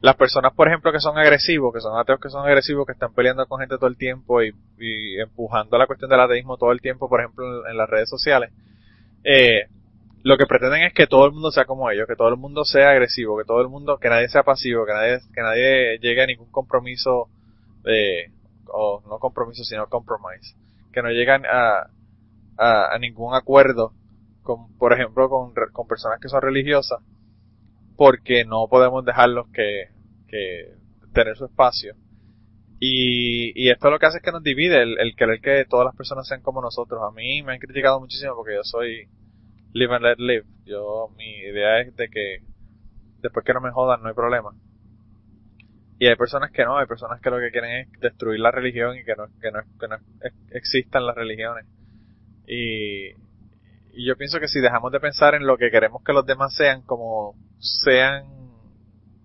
las personas, por ejemplo, que son agresivos, que son ateos que son agresivos, que están peleando con gente todo el tiempo y, empujando la cuestión del ateísmo todo el tiempo, por ejemplo, en, las redes sociales, eh, lo que pretenden es que todo el mundo sea como ellos, que todo el mundo sea agresivo, que todo el mundo, que nadie sea pasivo, que nadie, que nadie llegue a ningún compromiso, de, o no compromiso, sino compromise, que no llegan a, a, a ningún acuerdo con, por ejemplo, con, con personas que son religiosas, porque no podemos dejarlos que, que tener su espacio. Y, y esto lo que hace es que nos divide el, el querer que todas las personas sean como nosotros. A mí me han criticado muchísimo porque yo soy live and let live. Yo, mi idea es de que después que no me jodan no hay problema. Y hay personas que no, hay personas que lo que quieren es destruir la religión y que no, que no, que no ex- existan las religiones. Y, y yo pienso que si dejamos de pensar en lo que queremos que los demás sean como sean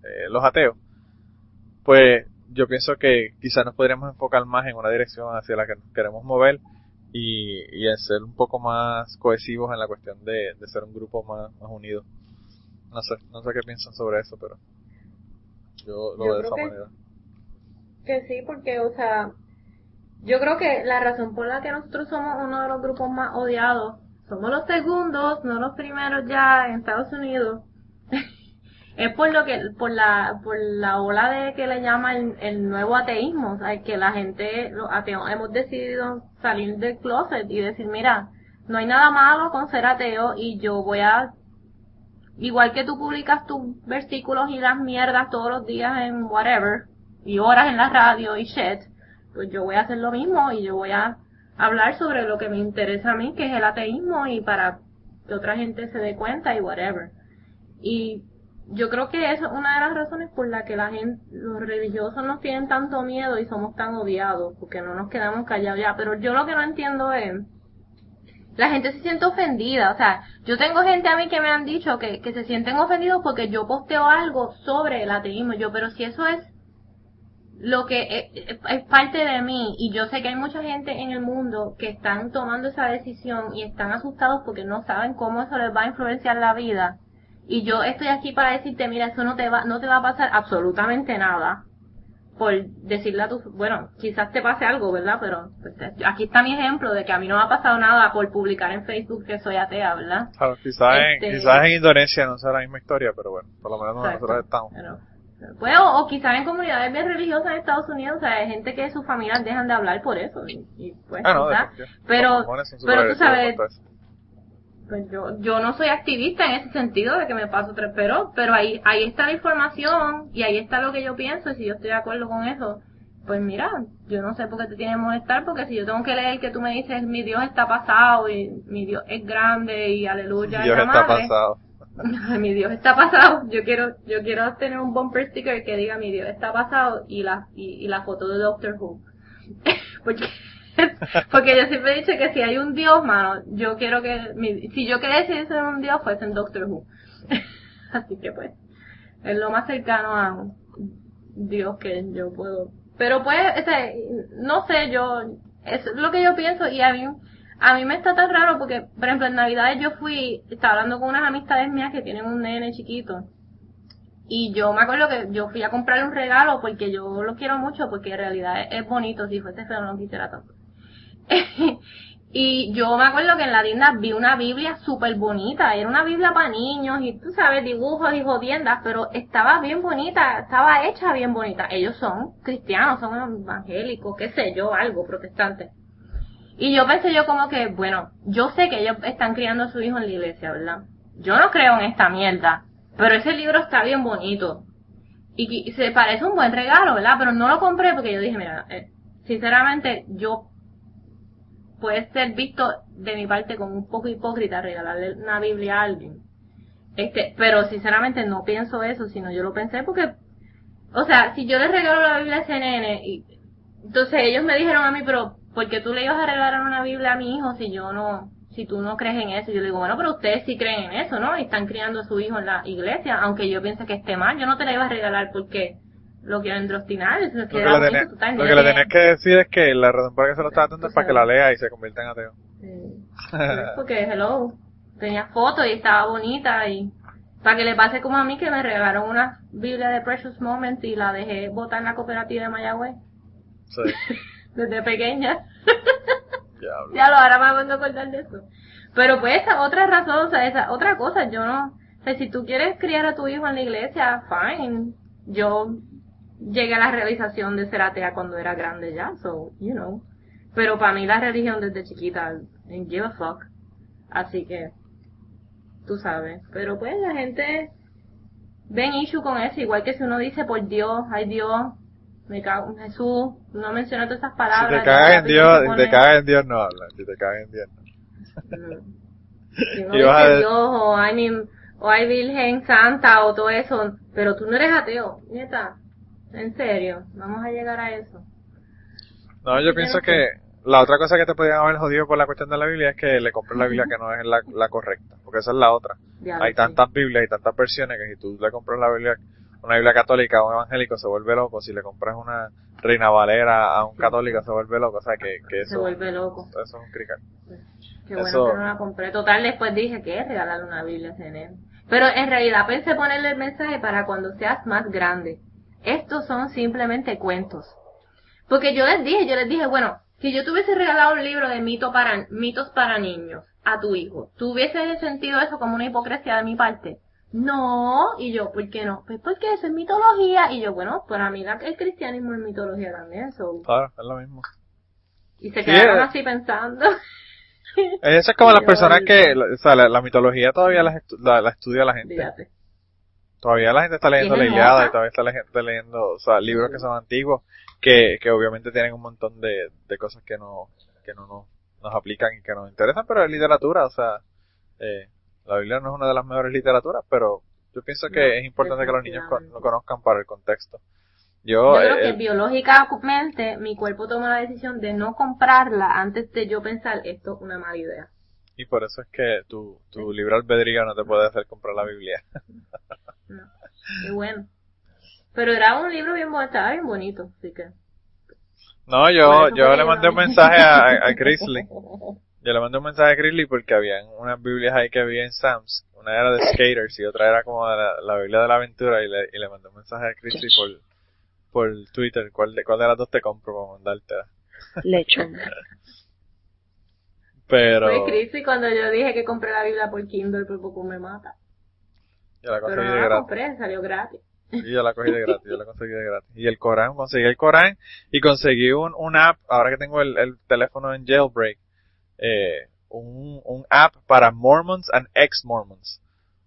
eh, los ateos, pues yo pienso que quizás nos podríamos enfocar más en una dirección hacia la que nos queremos mover y, y en ser un poco más cohesivos en la cuestión de, de ser un grupo más, más unido. No sé, no sé qué piensan sobre eso, pero yo lo Yo veo de esa que- manera. Que sí, porque, o sea, yo creo que la razón por la que nosotros somos uno de los grupos más odiados, somos los segundos, no los primeros ya en Estados Unidos, es por lo que, por la, por la ola de que le llama el, el nuevo ateísmo, o sea, que la gente, los ateos, hemos decidido salir del closet y decir, mira, no hay nada malo con ser ateo y yo voy a igual que tú publicas tus versículos y las mierdas todos los días en whatever, y horas en la radio y shit, pues yo voy a hacer lo mismo y yo voy a hablar sobre lo que me interesa a mí, que es el ateísmo, y para que otra gente se dé cuenta y whatever. Y yo creo que esa es una de las razones por la que la gente, los religiosos nos tienen tanto miedo y somos tan odiados, porque no nos quedamos callados ya. Pero yo lo que no entiendo es, la gente se siente ofendida. O sea, yo tengo gente a mí que me han dicho que, se sienten ofendidos porque yo posteo algo sobre el ateísmo. Yo, pero si eso es lo que es, es parte de mí y yo sé que hay mucha gente en el mundo que están tomando esa decisión y están asustados porque no saben cómo eso les va a influenciar la vida. Y yo estoy aquí para decirte, mira, eso no te va, no te va a pasar absolutamente nada por decirle a tu, bueno, quizás te pase algo, ¿verdad? Pero pues, aquí está mi ejemplo de que a mí no me ha pasado nada por publicar en Facebook que soy atea, ¿verdad? Claro, quizás, Este- en, quizás en Indonesia no sea la misma historia, pero bueno, por lo menos Exacto. nosotros estamos. Pero, pues, o, o quizás en comunidades bien religiosas en Estados Unidos, o sea, hay gente que sus familias dejan de hablar por eso. Y, y, pues, Ah, no, pero, pero tú sabes. Pues yo, yo no soy activista en ese sentido de que me paso tres, pero, pero ahí, ahí está la información y ahí está lo que yo pienso y si yo estoy de acuerdo con eso, pues mira, yo no sé por qué te tiene que molestar porque si yo tengo que leer que tú me dices mi Dios está pasado y mi Dios es grande y aleluya Dios está madre, pasado. Mi Dios está pasado. Yo quiero, yo quiero tener un bumper sticker que diga mi Dios está pasado y la, y, y la foto de Doctor Who. porque, porque yo siempre he dicho que si hay un Dios, mano, yo quiero que, mi- si yo quería ser un Dios, fuese en Doctor Who. Así que pues, es lo más cercano a un Dios que yo puedo. Pero pues, este, no sé, yo, es lo que yo pienso y a mí, a mí me está tan raro porque, por ejemplo, en Navidades yo fui, estaba hablando con unas amistades mías que tienen un nene chiquito. Y yo me acuerdo que yo fui a comprarle un regalo porque yo lo quiero mucho porque en realidad es bonito, si fuese feo no lo quisiera tanto. y yo me acuerdo que en la tienda vi una Biblia súper bonita, era una Biblia para niños y tú sabes, dibujos y jodiendas, pero estaba bien bonita, estaba hecha bien bonita. Ellos son cristianos, son evangélicos, qué sé yo, algo, protestantes. Y yo pensé yo como que, bueno, yo sé que ellos están criando a su hijo en la iglesia, ¿verdad? Yo no creo en esta mierda, pero ese libro está bien bonito. Y, se parece un buen regalo, ¿verdad? Pero no lo compré porque yo dije, mira, eh, sinceramente, yo puede ser visto de mi parte como un poco hipócrita regalarle una Biblia a alguien. Este, pero sinceramente no pienso eso, sino yo lo pensé porque, o sea, si yo les regalo la Biblia a nene, y, entonces ellos me dijeron a mí, pero, ¿por qué tú le ibas a regalar una Biblia a mi hijo si yo no, si tú no crees en eso? Yo le digo, bueno, pero ustedes sí creen en eso, ¿no? Y están criando a su hijo en la iglesia, aunque yo piense que esté mal, yo no te la iba a regalar porque, lo eso Lo que, le estás lo que le tenías que decir es que la razón por la que se lo estaba dando es para que la lea y se convierta en ateo. Sí. Porque, hello, tenía fotos y estaba bonita y para que le pase como a mí que me regalaron una Biblia de Precious Moments y la dejé botar en la cooperativa de Mayagüez Sí. desde pequeña. Diablo. Ya lo, ahora me vengo a acordar de eso. Pero pues esa otra razón, o sea, esa otra cosa, yo no, o sea, si tú quieres criar a tu hijo en la iglesia, fine. Yo llegué a la realización de ser atea cuando era grande ya, so, you know. Pero para mí la religión desde chiquita, en give a fuck. Así que, tú sabes. Pero pues la gente ven issue con eso, igual que si uno dice por Dios, ay Dios, me cago en Jesús, no menciona todas esas Si palabras. te cagas en Dios, si pone- te cagas en Dios no hablan. Si te cagas en Dios no. Si uno Y vas a dice Dios o ay, mi- o ay Virgen Santa o todo eso, pero tú no eres ateo, neta. En serio, vamos a llegar a eso. No, yo Sí, pienso que la otra cosa que te podían haber jodido por la cuestión de la Biblia es que le compres la Biblia que no es la, la correcta, porque esa es la otra. Ya Hay tantas Biblias y tantas versiones que si tú le compras la Biblia, una Biblia católica a un evangélico se vuelve loco, si le compras una Reina Valera a un católico se vuelve loco, o sea que, que Se eso, vuelve loco. eso es un crical. Qué bueno Eso- que no la compré. Total, después dije que es regalarle una Biblia a nene. Pero en realidad pensé ponerle el mensaje para cuando seas más grande. Estos son simplemente cuentos. Porque yo les dije, yo les dije, bueno, si yo te hubiese regalado un libro de mito para, mitos para niños a tu hijo, ¿tú hubieses sentido eso como una hipocresía de mi parte? No, y yo, ¿por qué no? Pues porque eso es mitología, y yo, bueno, para mí el cristianismo es mitología también, so. Claro, es lo mismo. Y se Sí, quedaron eh. así pensando. Eso es como las personas que, o sea, la, la mitología todavía la, estu- la, la estudia la gente. Fíjate. Todavía la gente está leyendo la Iliada y todavía está la gente leyendo, o sea, libros que son antiguos, que, que obviamente tienen un montón de, de cosas que no, que no nos, nos aplican y que nos interesan, pero es literatura, o sea, eh, la Biblia no es una de las mejores literaturas, pero yo pienso que No, es importante que los niños con- lo conozcan para el contexto. Yo, Yo creo eh, que eh, biológicamente mi cuerpo tomó la decisión de no comprarla antes de yo pensar esto es una mala idea. Y por eso es que tu, tu libre albedrío no te puede hacer comprar la Biblia. No. Y bueno. Pero era un libro bien bonito, estaba bien bonito, así que. No, yo, yo le mandé un mensaje a, a Grizzly. Yo le mandé un mensaje a Grizzly porque habían unas Biblias ahí que había en Sam's. Una era de skaters y otra era como de la, la Biblia de la aventura y le, y le mandé un mensaje a Grizzly por, por Twitter. ¿Cuál de, ¿Cuál de las dos te compro para mandártela? Lechón. Pero Fue crisis cuando yo dije que compré la Biblia por Kindle, por poco me mata. yo la Pero conseguí no de la gratis. compré, salió gratis. Y yo la cogí de gratis, yo la conseguí de gratis. Y el Corán, conseguí el Corán y conseguí un, un app, ahora que tengo el, el teléfono en jailbreak, eh, un, un app para Mormons and ex-Mormons.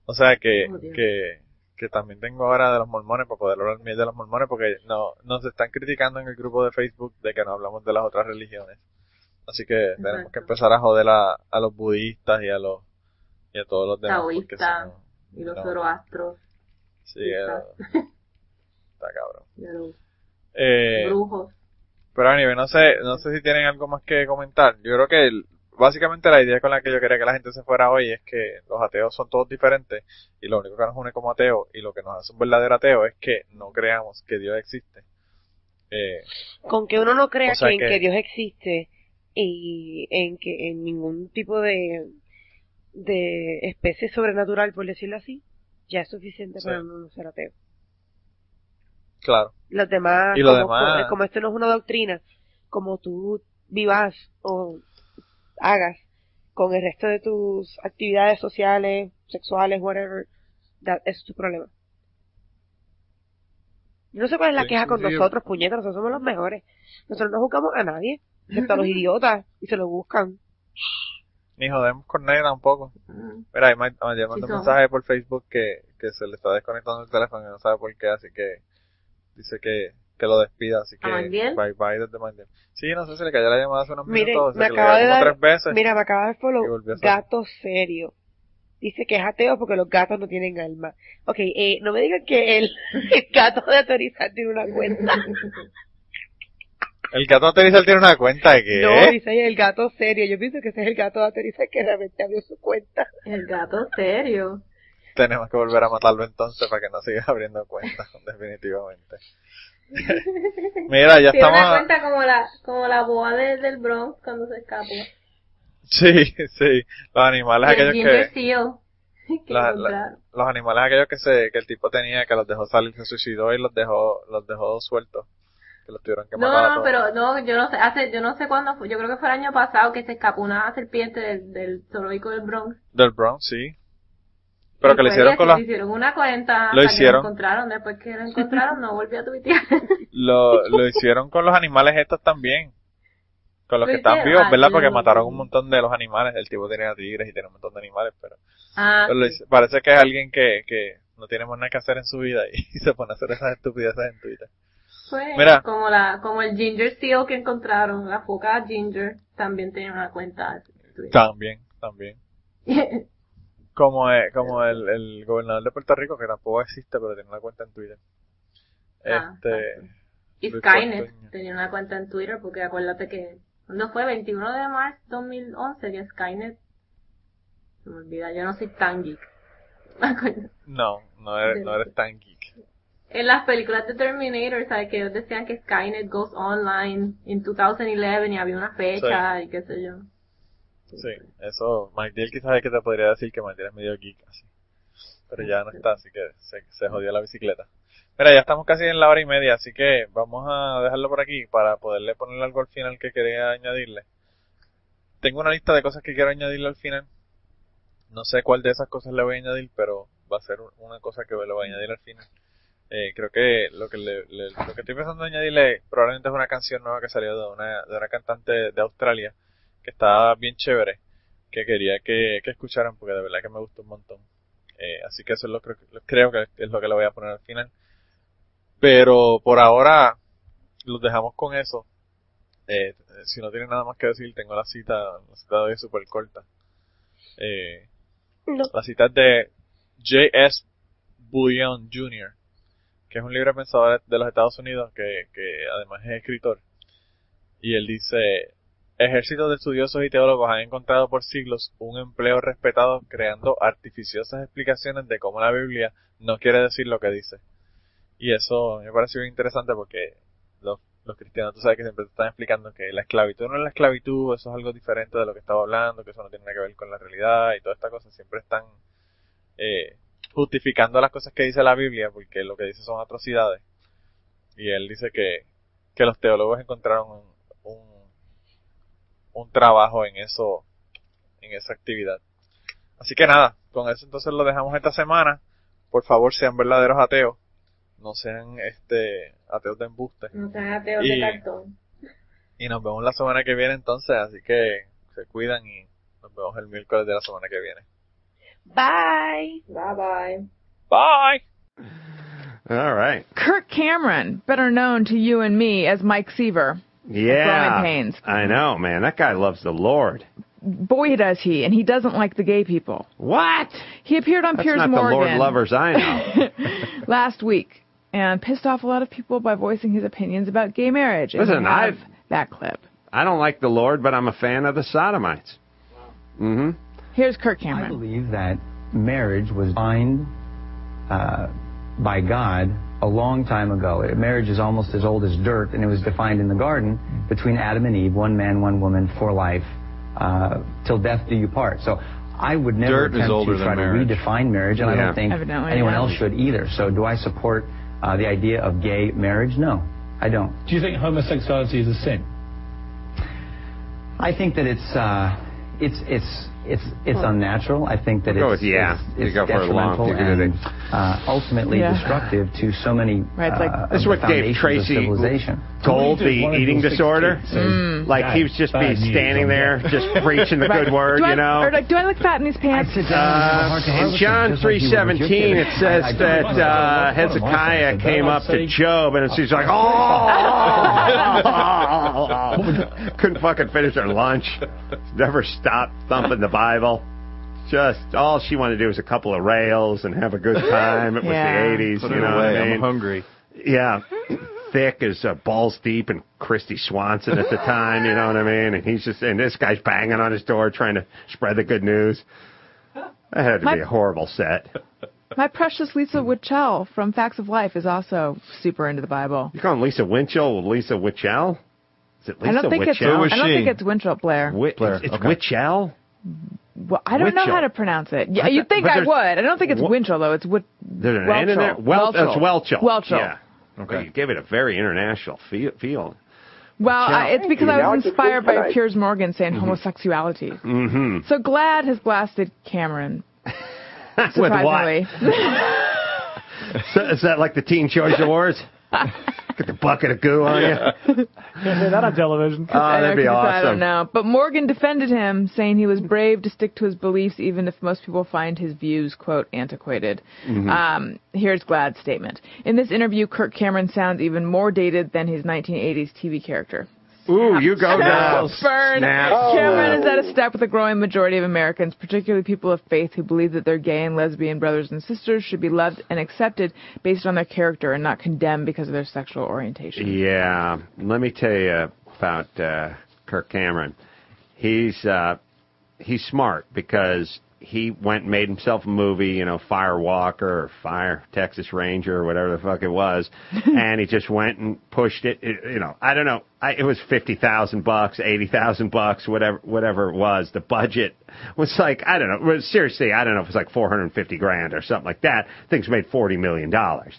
O sea que, Oh, que, que también tengo ahora de los mormones para poder hablar de los mormones porque no, nos están criticando en el grupo de Facebook de que no hablamos de las otras religiones. Así que tenemos que empezar a joder a, a los budistas y a los, y a todos los demás. Taoístas Y los zoroastros, Sí, eh, está cabrón. y los Eh, brujos. pero a nivel, no sé, no sé si tienen algo más que comentar. Yo creo que el- básicamente la idea con la que yo quería que la gente se fuera hoy es que los ateos son todos diferentes y lo único que nos une como ateos y lo que nos hace un verdadero ateo es que no creamos que Dios existe. Eh, Con que uno no crea O sea que, en que- que Dios existe y en que en ningún tipo de de especie sobrenatural, por decirlo así, ya es suficiente Sí. para no ser ateo. claro. Los demás, Y lo como, demás- como esto no es una doctrina, como tú vivas o hagas con el resto de tus actividades sociales, sexuales, whatever, that- ese es tu problema. Yo no sé cuál es la Sí, queja con sí. nosotros, puñetas, nosotros somos los mejores. Nosotros no juzgamos a nadie, a los idiotas, y se lo buscan. Ni jodemos con nadie tampoco. Mira, ahí me me mandó un mensaje por Facebook que, que se le está desconectando el teléfono y no sabe por qué, así que dice que, que lo despida, así que bye bye desde Mandiel. Sí, no sé si le cayó la llamada hace unos Mire, minutos, me se le acaba de dar, tres veces. mira, me acaba de follow, gato serio. Dice que es ateo porque los gatos no tienen alma. Ok, eh, no me digan que el, el gato de autorizar tiene una cuenta. El gato Terizal tiene una cuenta de que No, dice el gato serio. Yo pienso que ese es el gato de autorizar que realmente abrió su cuenta. El gato serio. Tenemos que volver a matarlo entonces para que no siga abriendo cuentas, definitivamente. Mira, ya Tiene una estamos... cuenta como la, como la boa de- del Bronx cuando se escapó. Sí, sí, los animales aquellos que... La- la- los animales aquellos que se que el tipo tenía que los dejó salir se suicidó y los dejó los dejó sueltos que los tuvieron que matar No, no, pero no, yo no sé, hace, yo no sé cuándo fue, yo creo que fue el año pasado que se escapó una serpiente del, del zoológico del Bronx. del Bronx sí pero que le hicieron con le los hicieron una cuenta Lo hicieron. lo encontraron, después que lo encontraron no volvió a tuitear. lo, lo hicieron con los animales estos también con los Lo que están vivos ah, verdad porque mataron un montón de los animales el tipo tenía tigres y tenía un montón de animales pero, ah, pero sí. parece que es alguien que que no tiene más nada que hacer en su vida y, se pone a hacer esas estupideces en Twitter Fue Mira. como la, como el Ginger Seal que encontraron, la foca Ginger, también tenía una cuenta. también también como eh, como el, el gobernador de Puerto Rico que tampoco existe pero tiene una cuenta en Twitter Ah, este y Skynet Porteño. tenía una cuenta en Twitter porque acuérdate que, ¿cuándo fue? 21 de marzo 2011 que Skynet, se me olvida, yo no soy tan geek. No no eres, no eres tan geek En las películas de Terminator, ¿sabes? Que ellos decían que Skynet goes online in 2011 y había una fecha y qué sé yo. sí eso Magdiel quizás es que te podría decir que Magdiel es medio geek así. Pero ya no está así que se, se jodió la bicicleta. Mira ya estamos casi en la hora y media así que vamos a dejarlo por aquí para poderle poner algo al final que quería añadirle. Tengo una lista de cosas que quiero añadirle al final. No sé cuál de esas cosas le voy a añadir pero va a ser una cosa que le voy a añadir al final Eh, creo que lo que le, le- lo que estoy pensando en añadirle probablemente es una canción nueva que salió de una, de una cantante de Australia que está bien chévere que quería que, que escucharan porque de verdad que me gustó un montón Eh, así que eso es lo que creo que es lo que le voy a poner al final pero por ahora los dejamos con eso Eh, si no tienen nada más que decir tengo la cita la cita de hoy súper corta eh, No. la cita es de J.S. Bullion Jr., que es un libre pensador de los Estados Unidos que, que además es escritor. Y él dice, ejércitos de estudiosos y teólogos han encontrado por siglos un empleo respetado creando artificiosas explicaciones de cómo la Biblia no quiere decir lo que dice. Y eso me parece bien interesante porque los, los cristianos, tú sabes que siempre te están explicando que la esclavitud no es la esclavitud, eso es algo diferente de lo que estaba hablando, que eso no tiene nada que ver con la realidad y toda esta cosa. Siempre están eh, justificando las cosas que dice la Biblia porque lo que dice son atrocidades. Y él dice que, que los teólogos encontraron un, un, un trabajo en eso, en esa actividad. Así que nada, con eso entonces lo dejamos esta semana. Por favor, sean verdaderos ateos. No sean este ateos de embuste. No sean ateos Y- de cartón. Y nos vemos la semana que viene entonces, así que se cuidan y nos vemos el miércoles de la semana que viene. Bye. Bye bye. Bye! All right. Kirk Cameron, better known to you and me as Mike Seaver. Yeah. Growing pains. I know, man. That guy loves the Lord. Boy, does he, and he doesn't like the gay people. What? He appeared on That's Piers not the Lord lovers I know. last week and pissed off a lot of people by voicing his opinions about gay marriage. Listen, I've- that clip. I don't like the Lord, but I'm a fan of the Sodomites. Mm-hmm. Here's Kirk Cameron. I believe that marriage was defined uh, by God a long time ago. Marriage is almost as old as dirt, and it was defined in the garden between Adam and Eve, one man, one woman, for life, uh, till death do you part. So I would never Dirt is attempt older to than try marriage. to redefine marriage, and I don't think Evidently, anyone yeah. else should either. So do I support uh, the idea of gay marriage? No, I don't. Do you think homosexuality is a sin? I think that it's uh, it's it's it's it's unnatural. I think that We'll go it's with yeah. it's, You it's go for a long- detrimental you can do and uh, ultimately Yeah. destructive to so many Right, it's like- uh, This is of what the Dave foundations of Tracy civilization. told What do you do if the one of eating your six disorder. kids says, Like he "Dad, was just be bad news, standing I'm there, gay." just preaching the good word, do I, you know. Or like, do I look fat in these pants? I'd sit down and have a Uh, heart to heart in with John them, just like you would with your 3:17, kid. it says I- I- that I- uh, Hezekiah came up to Job, and she's like, "Oh!" Couldn't fucking finish her lunch. Never stopped thumping the Bible. Just all she wanted to do was a couple of rails and have a good time. It was Yeah. the 80s, Put you it know away. what I mean? I'm hungry. Yeah. Thick as uh, balls deep and Christy Swanson at the time, you know what I mean? And he's just, and this guy's banging on his door trying to spread the good news. That had to My- be a horrible set. My precious Lisa Wichell from Facts of Life is also super into the Bible. You call him Lisa Winchell, Lisa Wichell? Is it Lisa I don't think it's Wichell? I don't think it's Winchell Blair. Wi- Blair, It's, it's okay. Wichell? Well, I don't know how to pronounce it. Yeah, you'd think I would. I don't think it's Wha- Winchell though. It's Wit- There's an N in there? Welchel. Wel- that's Welchel. Welchel. Yeah. Okay. You gave it a very international feel. feel. Well, I, it's because I was inspired by. Piers Morgan saying homosexuality. Mm-hmm. So glad has blasted Cameron. With Surprisingly. So, is that like the Teen Choice Awards? Get the bucket of goo on you. Can't say that on television. Oh, I that'd be 'cause I don't know. But Morgan defended him, saying he was brave to stick to his beliefs even if most people find his views, quote, antiquated. Mhm. Um, here's Glad's statement. In this interview, Kirk Cameron sounds even more dated than his 1980s TV character. Ooh, you go now. Burn. Snap. Cameron is at a step with a growing majority of Americans, particularly people of faith who believe that their gay and lesbian brothers and sisters should be loved and accepted based on their character and not condemned because of their sexual orientation. Yeah, let me tell you about uh, Kirk Cameron. He's uh, he's smart because he went and made himself a movie, you know, Fire Walker or Fire Texas Ranger or whatever the fuck it was, and he just went and pushed it. it you know, I don't know. I, it was fifty thousand bucks, eighty thousand bucks, whatever whatever it was. The budget was like I don't know. Seriously, I don't know if it was like four hundred and fifty grand or something like that. Things made forty million dollars.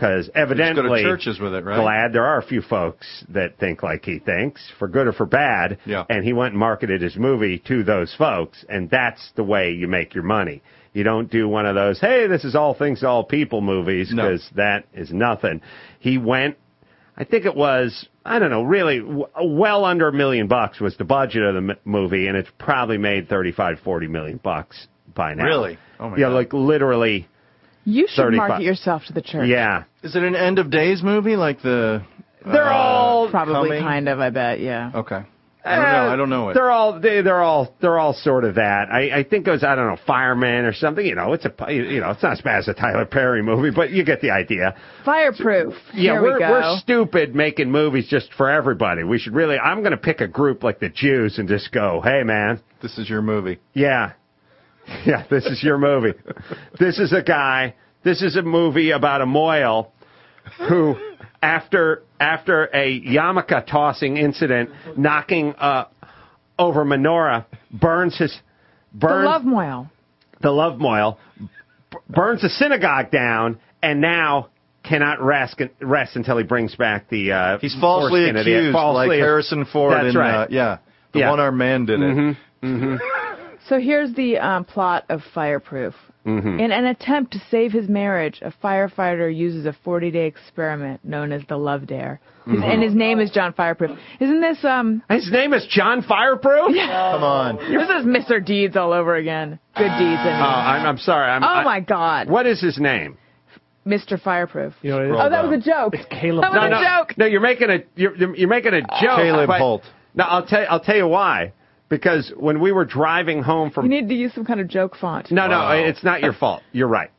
Because evidently, churches with it, right? Glad there are a few folks that think like he thinks, for good or for bad. Yeah. And he went and marketed his movie to those folks, and that's the way you make your money. You don't do one of those, hey, this is all things all people movies, because that is nothing. He went, I think it was, I don't know, really, w- well under a million bucks was the budget of the m- movie, and it's probably made thirty-five, forty million bucks by now. Really? Oh my god. yeah, God. like literally. You should 35. market yourself to the church. Yeah. Is it an end of days movie like the? They're uh, all Probably coming? kind of, I bet, yeah. Okay. I don't know. I don't know it. They're all they, they're all they're all sort of that. I, I think it was I don't know fireman or something. You know, it's a you know it's not as bad as a Tyler Perry movie, but you get the idea. Fireproof. Yeah, Here we're we go. we're stupid making movies just for everybody. We should really. I'm going to pick a group like the Jews and just go, hey man, This is your movie. yeah, yeah, this is your movie. this is a guy. This is a movie about a moil who, after after a yarmulke tossing incident, knocking uh, over menorah, burns his burns the love moil. the love moil, b- burns the synagogue down, and now cannot rest rest until he brings back the. Uh, He's falsely foreskin of accused, falsely- like Harrison Ford That's in right. uh, yeah, the Yeah. one-armed man did it. Mhm, mhm, So here's the um, plot of Fireproof. mhm. In an attempt to save his marriage, a firefighter uses a 40-day experiment known as the Love Dare. His- Mhm. And his name is John Fireproof. Isn't this um? His name is John Fireproof. Come on. This is Mr. Deeds all over again. Good deeds. I mean. Oh, I'm, I'm sorry. I'm, oh I- my God, What is his name? Mr. Fireproof. You know, Oh, that was a joke. It's Caleb. That was no, a no, joke. no. You're making a you're, you're you're making a joke. Caleb but- Holt. No, I'll tell I'll tell you why. Because when we were driving home from, You from need to use some kind of joke font. No, Wow. no, it's not your fault. You're right.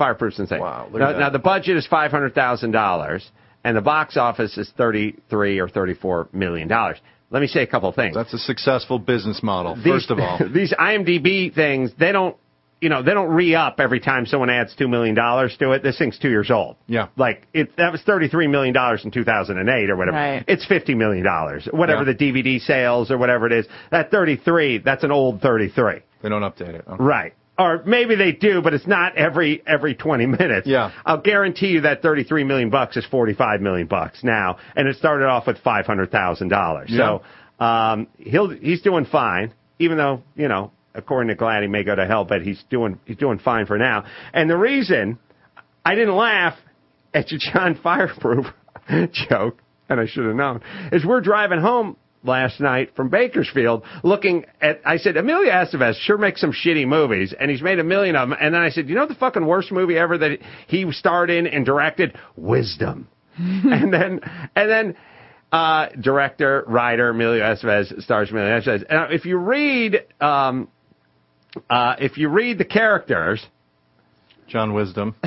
Fireproof's insane. Wow, look Now, at that. now the budget is five hundred thousand dollars, and the box office is thirty-three or thirty-four million dollars. Let me say a couple of things. That's a successful business model. These- First of all, these IMDb things, they don't, you know, they don't re-up every time someone adds two million dollars to it. This thing's two years old. Yeah. Like it, that was thirty-three million dollars in two thousand and eight or whatever. Right. It's fifty million dollars, whatever Yeah. the DVD sales or whatever it is. That thirty-three, that's an old thirty-three. they don't update it. Okay. Right. Or maybe they do, but it's not every every 20 minutes. Yeah. I'll guarantee you that 33 million bucks is 45 million bucks now, and it started off with $500,000. So, um, he'll he's doing fine, even though you know, according to Glad, he may go to hell, but he's doing he's doing fine for now. And the reason I didn't laugh at your John Fireproof joke, and I should have known, is we're driving home last night from Bakersfield looking at, I said, Emilio Estevez sure makes some shitty movies, and he's made a million of them. And then I said, you know the fucking worst movie ever that he starred in and directed? Wisdom. and then, and then, uh, director, writer, Emilio Estevez stars Emilio Estevez. And if you read, um, uh, if you read the characters, John Wisdom.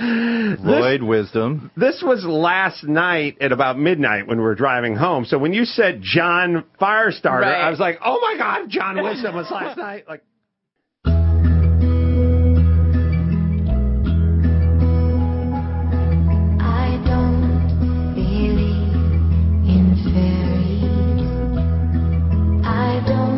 Lloyd Wisdom. This was last night at about midnight when we were driving home. So when you said John Firestarter, Right. I was like, oh my God, John Wisdom was last night. Like, don't